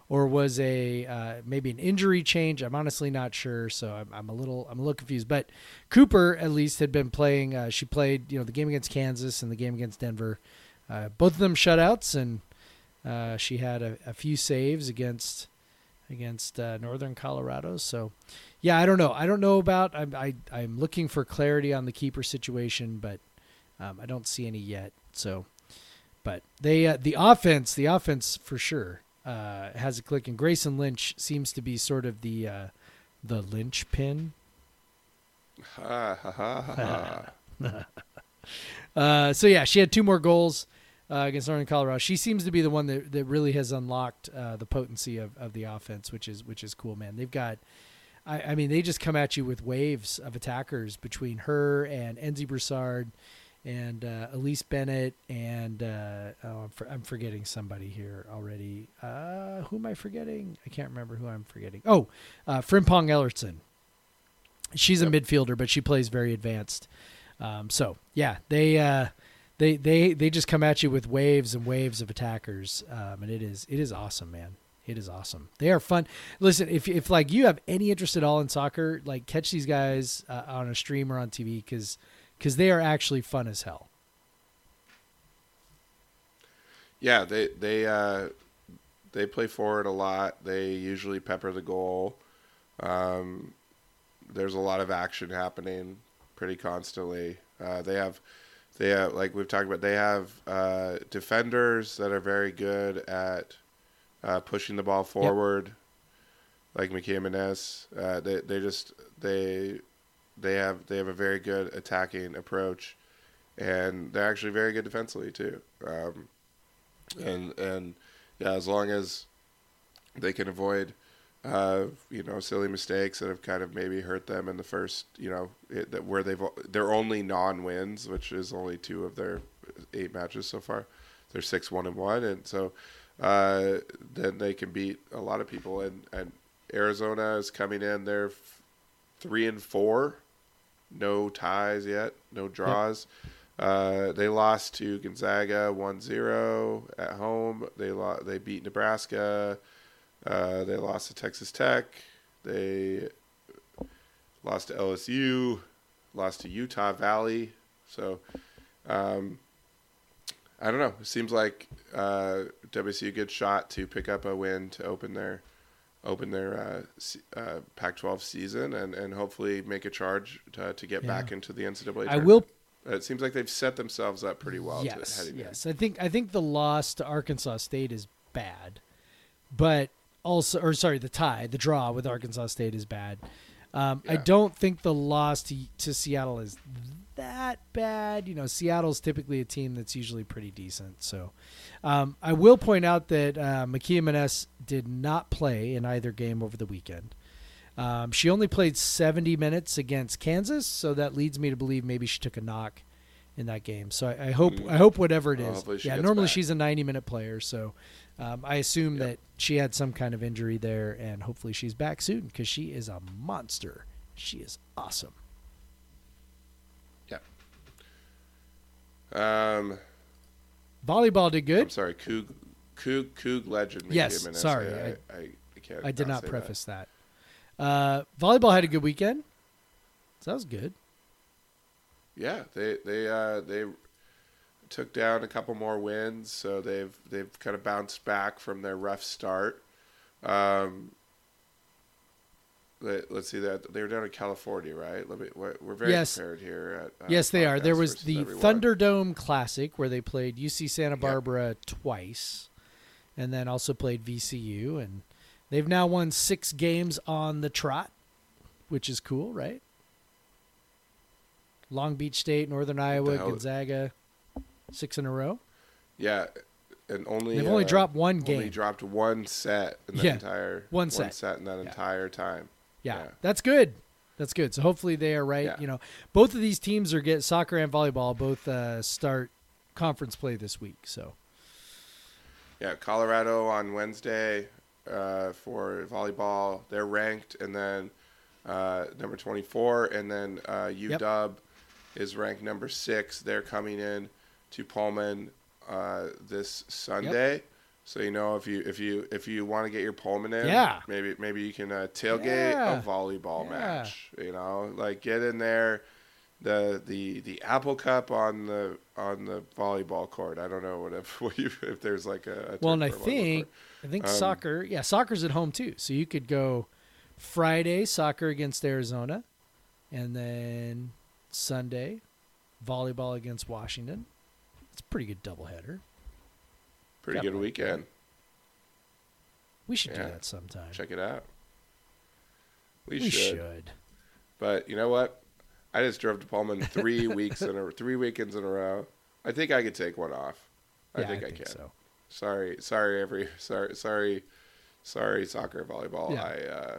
or was a uh, maybe an injury change. I'm honestly not sure, so I'm, I'm a little I'm a little confused. But Cooper at least had been playing. Uh, she played you know the game against Kansas and the game against Denver, uh, both of them shutouts, and uh, she had a, a few saves against against uh, Northern Colorado. So yeah, I don't know. I don't know about. I'm I, I'm looking for clarity on the keeper situation, but um, I don't see any yet. So, but they uh, the offense, the offense for sure uh, has a click, and Grayson Lynch seems to be sort of the uh, the linchpin. Ha, ha, ha, ha, ha. Uh, so yeah, she had two more goals uh, against Northern Colorado. She seems to be the one that, that really has unlocked uh, the potency of, of the offense, which is which is cool, man. They've got, I, I mean, they just come at you with waves of attackers between her and Enzi Broussard and uh, Elise Bennett and uh, oh, I'm, for, I'm forgetting somebody here already. Uh, who am I forgetting? I can't remember who I'm forgetting. Oh, uh, Frimpong Ellertson. She's a midfielder, but she plays very advanced. Um, so yeah, they uh, they they they just come at you with waves and waves of attackers, um, and it is it is awesome, man. It is awesome. They are fun. Listen, if if like you have any interest at all in soccer, like catch these guys uh, on a stream or on TV because because they are actually fun as hell. Yeah, they they uh, they play forward a lot. They usually pepper the goal. Um, there's a lot of action happening pretty constantly. Uh, they have they have like we've talked about. They have uh, defenders that are very good at uh, pushing the ball forward, like Mickey Jimenez. Uh, they they just they they have they have a very good attacking approach, and they're actually very good defensively too. Um, and and yeah, as long as they can avoid, uh, you know, silly mistakes that have kind of maybe hurt them in the first, you know, it, that where they've their only non-wins, which is only two of their eight matches so far. They're six one and one, and so uh, then they can beat a lot of people. And and Arizona is coming in. They're three and four, no ties yet, no draws. Uh, they lost to Gonzaga 1-0 at home. They lo- they beat Nebraska. Uh, they lost to Texas Tech. They lost to LSU. Lost to Utah Valley. So, um, I don't know. It seems like uh, WSU a good shot to pick up a win to open their open their uh, uh, Pac-12 season and, and hopefully make a charge to, to get Yeah. back into the NCAA. Tournament. I will It seems like they've set themselves up pretty well. yes, to heading in. yes. I think I think the loss to Arkansas State is bad, but also, or sorry, the tie, the draw with Arkansas State is bad. Um, I don't think the loss to to Seattle is that bad. You know, Seattle's typically a team that's usually pretty decent. So, um, I will point out that uh, Makia Menes did not play in either game over the weekend. Um, she only played 70 minutes against Kansas, so that leads me to believe maybe she took a knock in that game. So I, I hope Mm. I hope whatever it is. Well, is. hopefully she yeah, normally back. she's a 90 minute player, so um, I assume Yep. that she had some kind of injury there, and hopefully she's back soon because she is a monster. She is awesome. Um, Volleyball did good. I'm sorry, Coug, Coug, Coug legend. Yes, sorry, I, I- I, I, I can't. I did not that. preface that. Uh, volleyball had a good weekend. So that was good. Yeah, they they uh, they took down a couple more wins, so they've they've kind of bounced back from their rough start. Um, let, us see that they were down in California, right? Let me. We're very Yes. prepared here. At, uh, yes, they are. There was the Everyone. Thunderdome Classic where they played UC Santa Barbara twice, and then also played VCU, and they've now won six games on the trot, which is cool, right? Long Beach State, Northern Iowa, Gonzaga, six in a row. Yeah, and only They've only uh, dropped one Only game. dropped one set in that Yeah, entire one set. in that Yeah. entire time. Yeah, Yeah. that's good. That's good. So hopefully they are right. Yeah. You know, both of these teams are get soccer and volleyball both uh, start conference play this week. So Yeah, Colorado on Wednesday uh, for volleyball. They're ranked, and then uh, number 24, and then uh, UW is ranked number six. They're coming in to Pullman uh, this Sunday. So you know if you if you if you want to get your Pullman in, Yeah. maybe maybe you can uh, tailgate Yeah. a volleyball Yeah. match. You know, like get in there. The, the the Apple Cup on the on the volleyball court. I don't know what if what you, if there's like a, a well, and I for a volleyball think. I think Um, soccer. Yeah, soccer's at home too. So you could go Friday soccer against Arizona, and then Sunday volleyball against Washington. It's a pretty good doubleheader. Pretty good weekend. We should do that sometime. Check it out. We, we should. should. But you know what? I just drove to Pullman three weeks in a three weekends in a row. I think I could take one off. I Yeah, think I, can. so. Sorry, sorry, every sorry, sorry, sorry, soccer, volleyball. Yeah. I uh,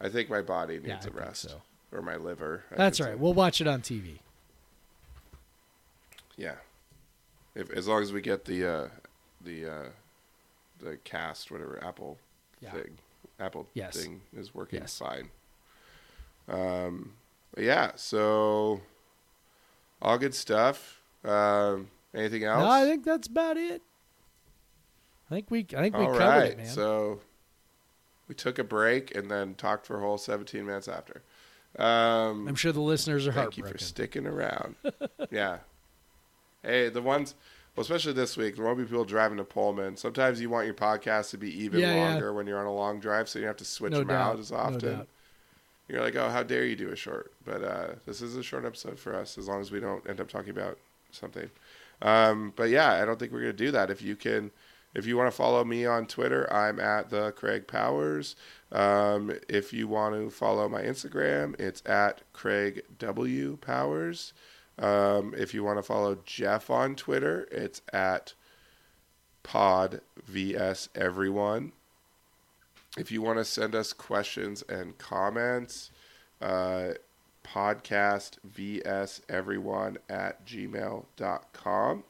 I think my body needs Yeah, I a think rest, so. or my liver. I That's right. say. We'll watch it on TV. Yeah. If as long as we get the uh, the uh, the cast, whatever Apple Yeah. thing, Apple Yes. thing is working Yes. fine. Um, yeah. So all good stuff. Um, anything else? No, I think that's about it. I think we I think we All covered right. it, man. So we took a break and then talked for a whole 17 minutes after. Um, I'm sure the listeners are Thank you for sticking around. yeah. Hey, the ones, well, especially this week, there won't be people driving to Pullman. Sometimes you want your podcast to be even Yeah, yeah. longer when you're on a long drive, so you have to switch No them doubt. out as No often. doubt. you're like, oh, how dare you do a short? But uh, this is a short episode for us, as long as we don't end up talking about something. Um, but yeah, I don't think we're gonna do that. If you can, if you want to follow me on Twitter, I'm at the Craig Powers. Um, if you want to follow my Instagram, it's at Craig W Powers. Um, if you want to follow Jeff on Twitter, it's at Pod VS Everyone. If you want to send us questions and comments, uh, podcast vs everyone at gmail.com.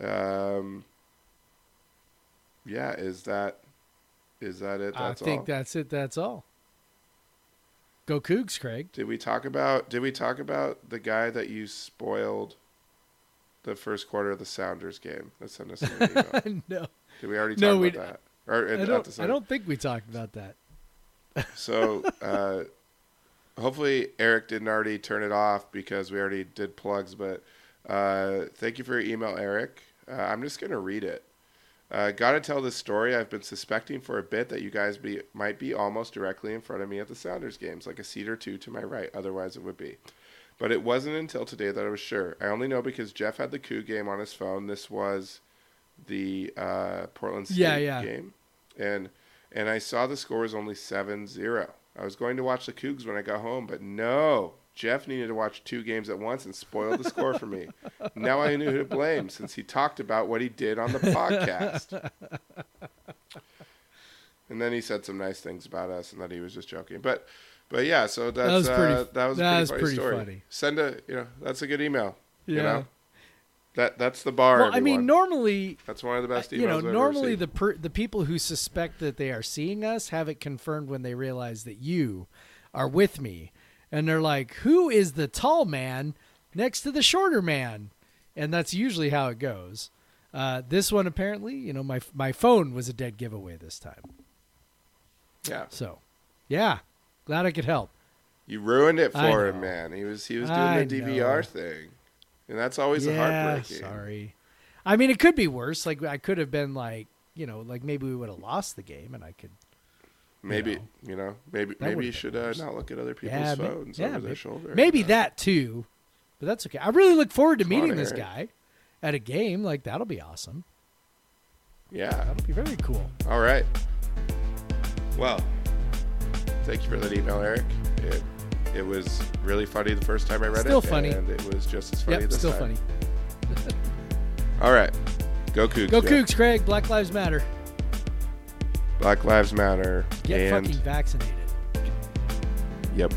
Um, yeah, is that is that it? I think all. that's it. That's all. Go Cougs, Craig. Did we talk about did we talk about the guy that you spoiled the first quarter of the Sounders game that sent us an email? no, Did we already talk No, about that? Or I don't. I don't think we talked about that. So uh, hopefully Eric didn't already turn it off because we already did plugs. But uh, thank you for your email, Eric. Uh, I'm just gonna read it. Uh, gotta tell this story. I've been suspecting for a bit that you guys be might be almost directly in front of me at the Sounders games, like a seat or two to my right. Otherwise, it would be. But it wasn't until today that I was sure. I only know because Jeff had the Coug game on his phone. This was the uh, Portland State Yeah, yeah. game, and and I saw the score was only 7-0. I was going to watch the Cougs when I got home, but no. Jeff needed to watch two games at once and spoiled the score for me. Now I knew who to blame since he talked about what he did on the podcast. And then he said some nice things about us and that he was just joking. But but yeah, so that's was pretty- uh, that was a that pretty pretty story. funny. Send a you know, that's a good email. You know? That that's the bar. Well, I mean, normally, that's one of the best emails. you know, I've ever normally the per, the people who suspect that they are seeing us have it confirmed when they realize that you are with me, and they're like, "Who is the tall man next to the shorter man?" And that's usually how it goes. Uh, this one apparently, you know, my my phone was a dead giveaway this time. yeah. So, yeah, glad I could help. You ruined it for him, man. He was he was doing I the DVR know. thing. And that's always a yeah, heartbreaking. sorry. I mean, it could be worse. Like I could have been like, you know, like maybe we would have lost the game, and I could. Maybe know. you know, maybe That maybe you should uh, not look at other people's Yeah, phones yeah, over their shoulder. Maybe Uh, that too, but that's okay. I really look forward to meeting this Eric. guy at a game. Like that'll be awesome. Yeah. That'll be very cool. All right. Well, thank you for that email, Eric. It it was really funny the first time I read Still it, funny. and it was just as funny Yep, this still time. funny. All right, go Cougs. Go Jeff. Cougs, Craig. Black Lives Matter. Black Lives Matter. Get and fucking vaccinated. yep.